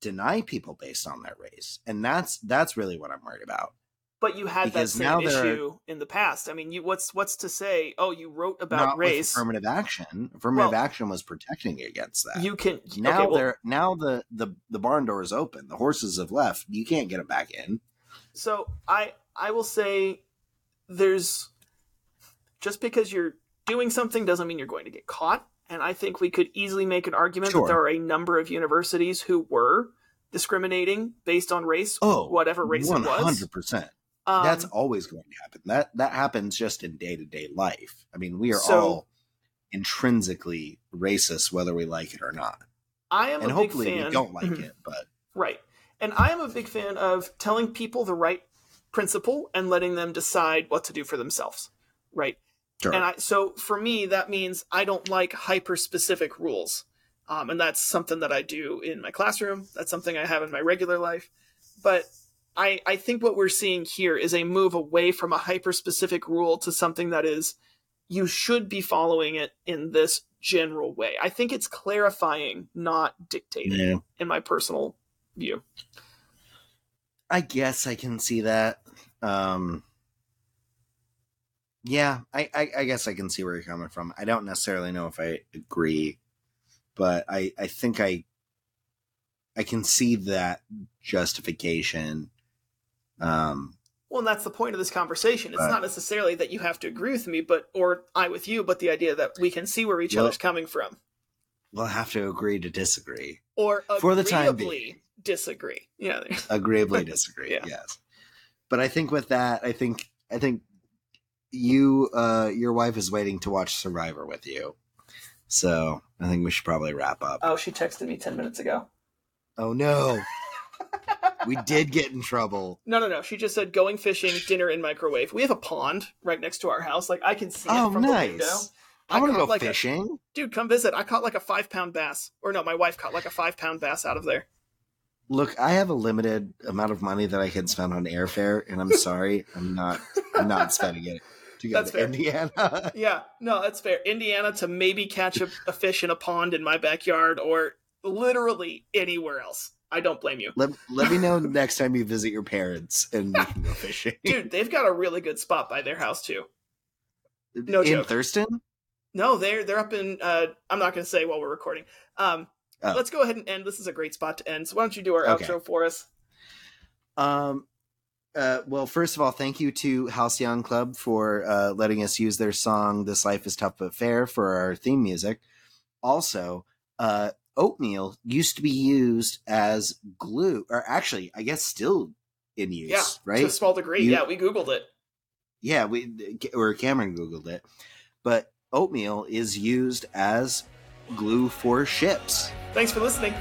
deny people based on their race, and that's that's really what I'm worried about. But you had that same now there are- issue in the past. I mean, you what's what's to say? Oh, you wrote about Not race. affirmative action. Affirmative Well, action was protecting against that. You can now okay, well, they're now the, the the barn door is open. The horses have left. You can't get them back in. So I I will say there's just because you're doing something doesn't mean you're going to get caught. And I think we could easily make an argument Sure. that there are a number of universities who were discriminating based on race, Oh, whatever race one it was. Um, That's always going to happen. That that happens just in day to day life. I mean, we are So- all intrinsically racist, whether we like it or not. I am And a big hopefully, fan. we don't like it. But Right. And I am a big fan of telling people the right principle and letting them decide what to do for themselves. Right. sure. And I, so for me, that means I don't like hyper specific rules. Um, and that's something that I do in my classroom. That's something I have in my regular life. But I, I think what we're seeing here is a move away from a hyper specific rule to something that is you should be following it in this general way. I think it's clarifying, not dictating, yeah, in my personal view. I guess I can see that. Um, yeah, I, I, I guess I can see where you're coming from. I don't necessarily know if I agree, but I, I think I, I can see that justification. Um, Well, and that's the point of this conversation. It's Right. not necessarily that you have to agree with me, but or I with you, but the idea that we can see where each Well- other's coming from, we'll have to agree to disagree. or For the time agreeably being. disagree. Yeah, Agreeably disagree. Yeah. Yes, but I think with that, I think I think you, uh, your wife is waiting to watch Survivor with you, so I think we should probably wrap up. Oh, she texted me ten minutes ago. Oh no. we did get in trouble. No, no, no. She just said going fishing, dinner in microwave. We have a pond right next to our house. Like I can see Oh, it from the window. nice. I want to go like a- fishing. Dude, come visit. I caught like a five pound bass. Or no, my wife caught like a five pound bass out of there. Look, I have a limited amount of money that I can spend on airfare, and I'm sorry, I'm not. I'm not spending it to go That's to fair. Indiana. Yeah, no, that's fair. Indiana to maybe catch a, a fish in a pond in my backyard or literally anywhere else. I don't blame you. let Let me know next time you visit your parents, and we can go fishing. Dude, they've got a really good spot by their house too. no in joke. Thurston. No, they're they're up in uh I'm not gonna say while we're recording. Um Oh. let's go ahead and end. This is a great spot to end. So why don't you do our Okay. outro for us? Um. Uh, well, first of all, thank you to Halcyon Club for uh, letting us use their song "This Life Is Tough but Fair" for our theme music. Also, uh, oatmeal used to be used as glue, or actually, I guess still in use, Yeah, right? to a small degree. You- yeah, we Googled it. Yeah, we or Camron googled it, but oatmeal is used as glue for ships. Thanks for listening.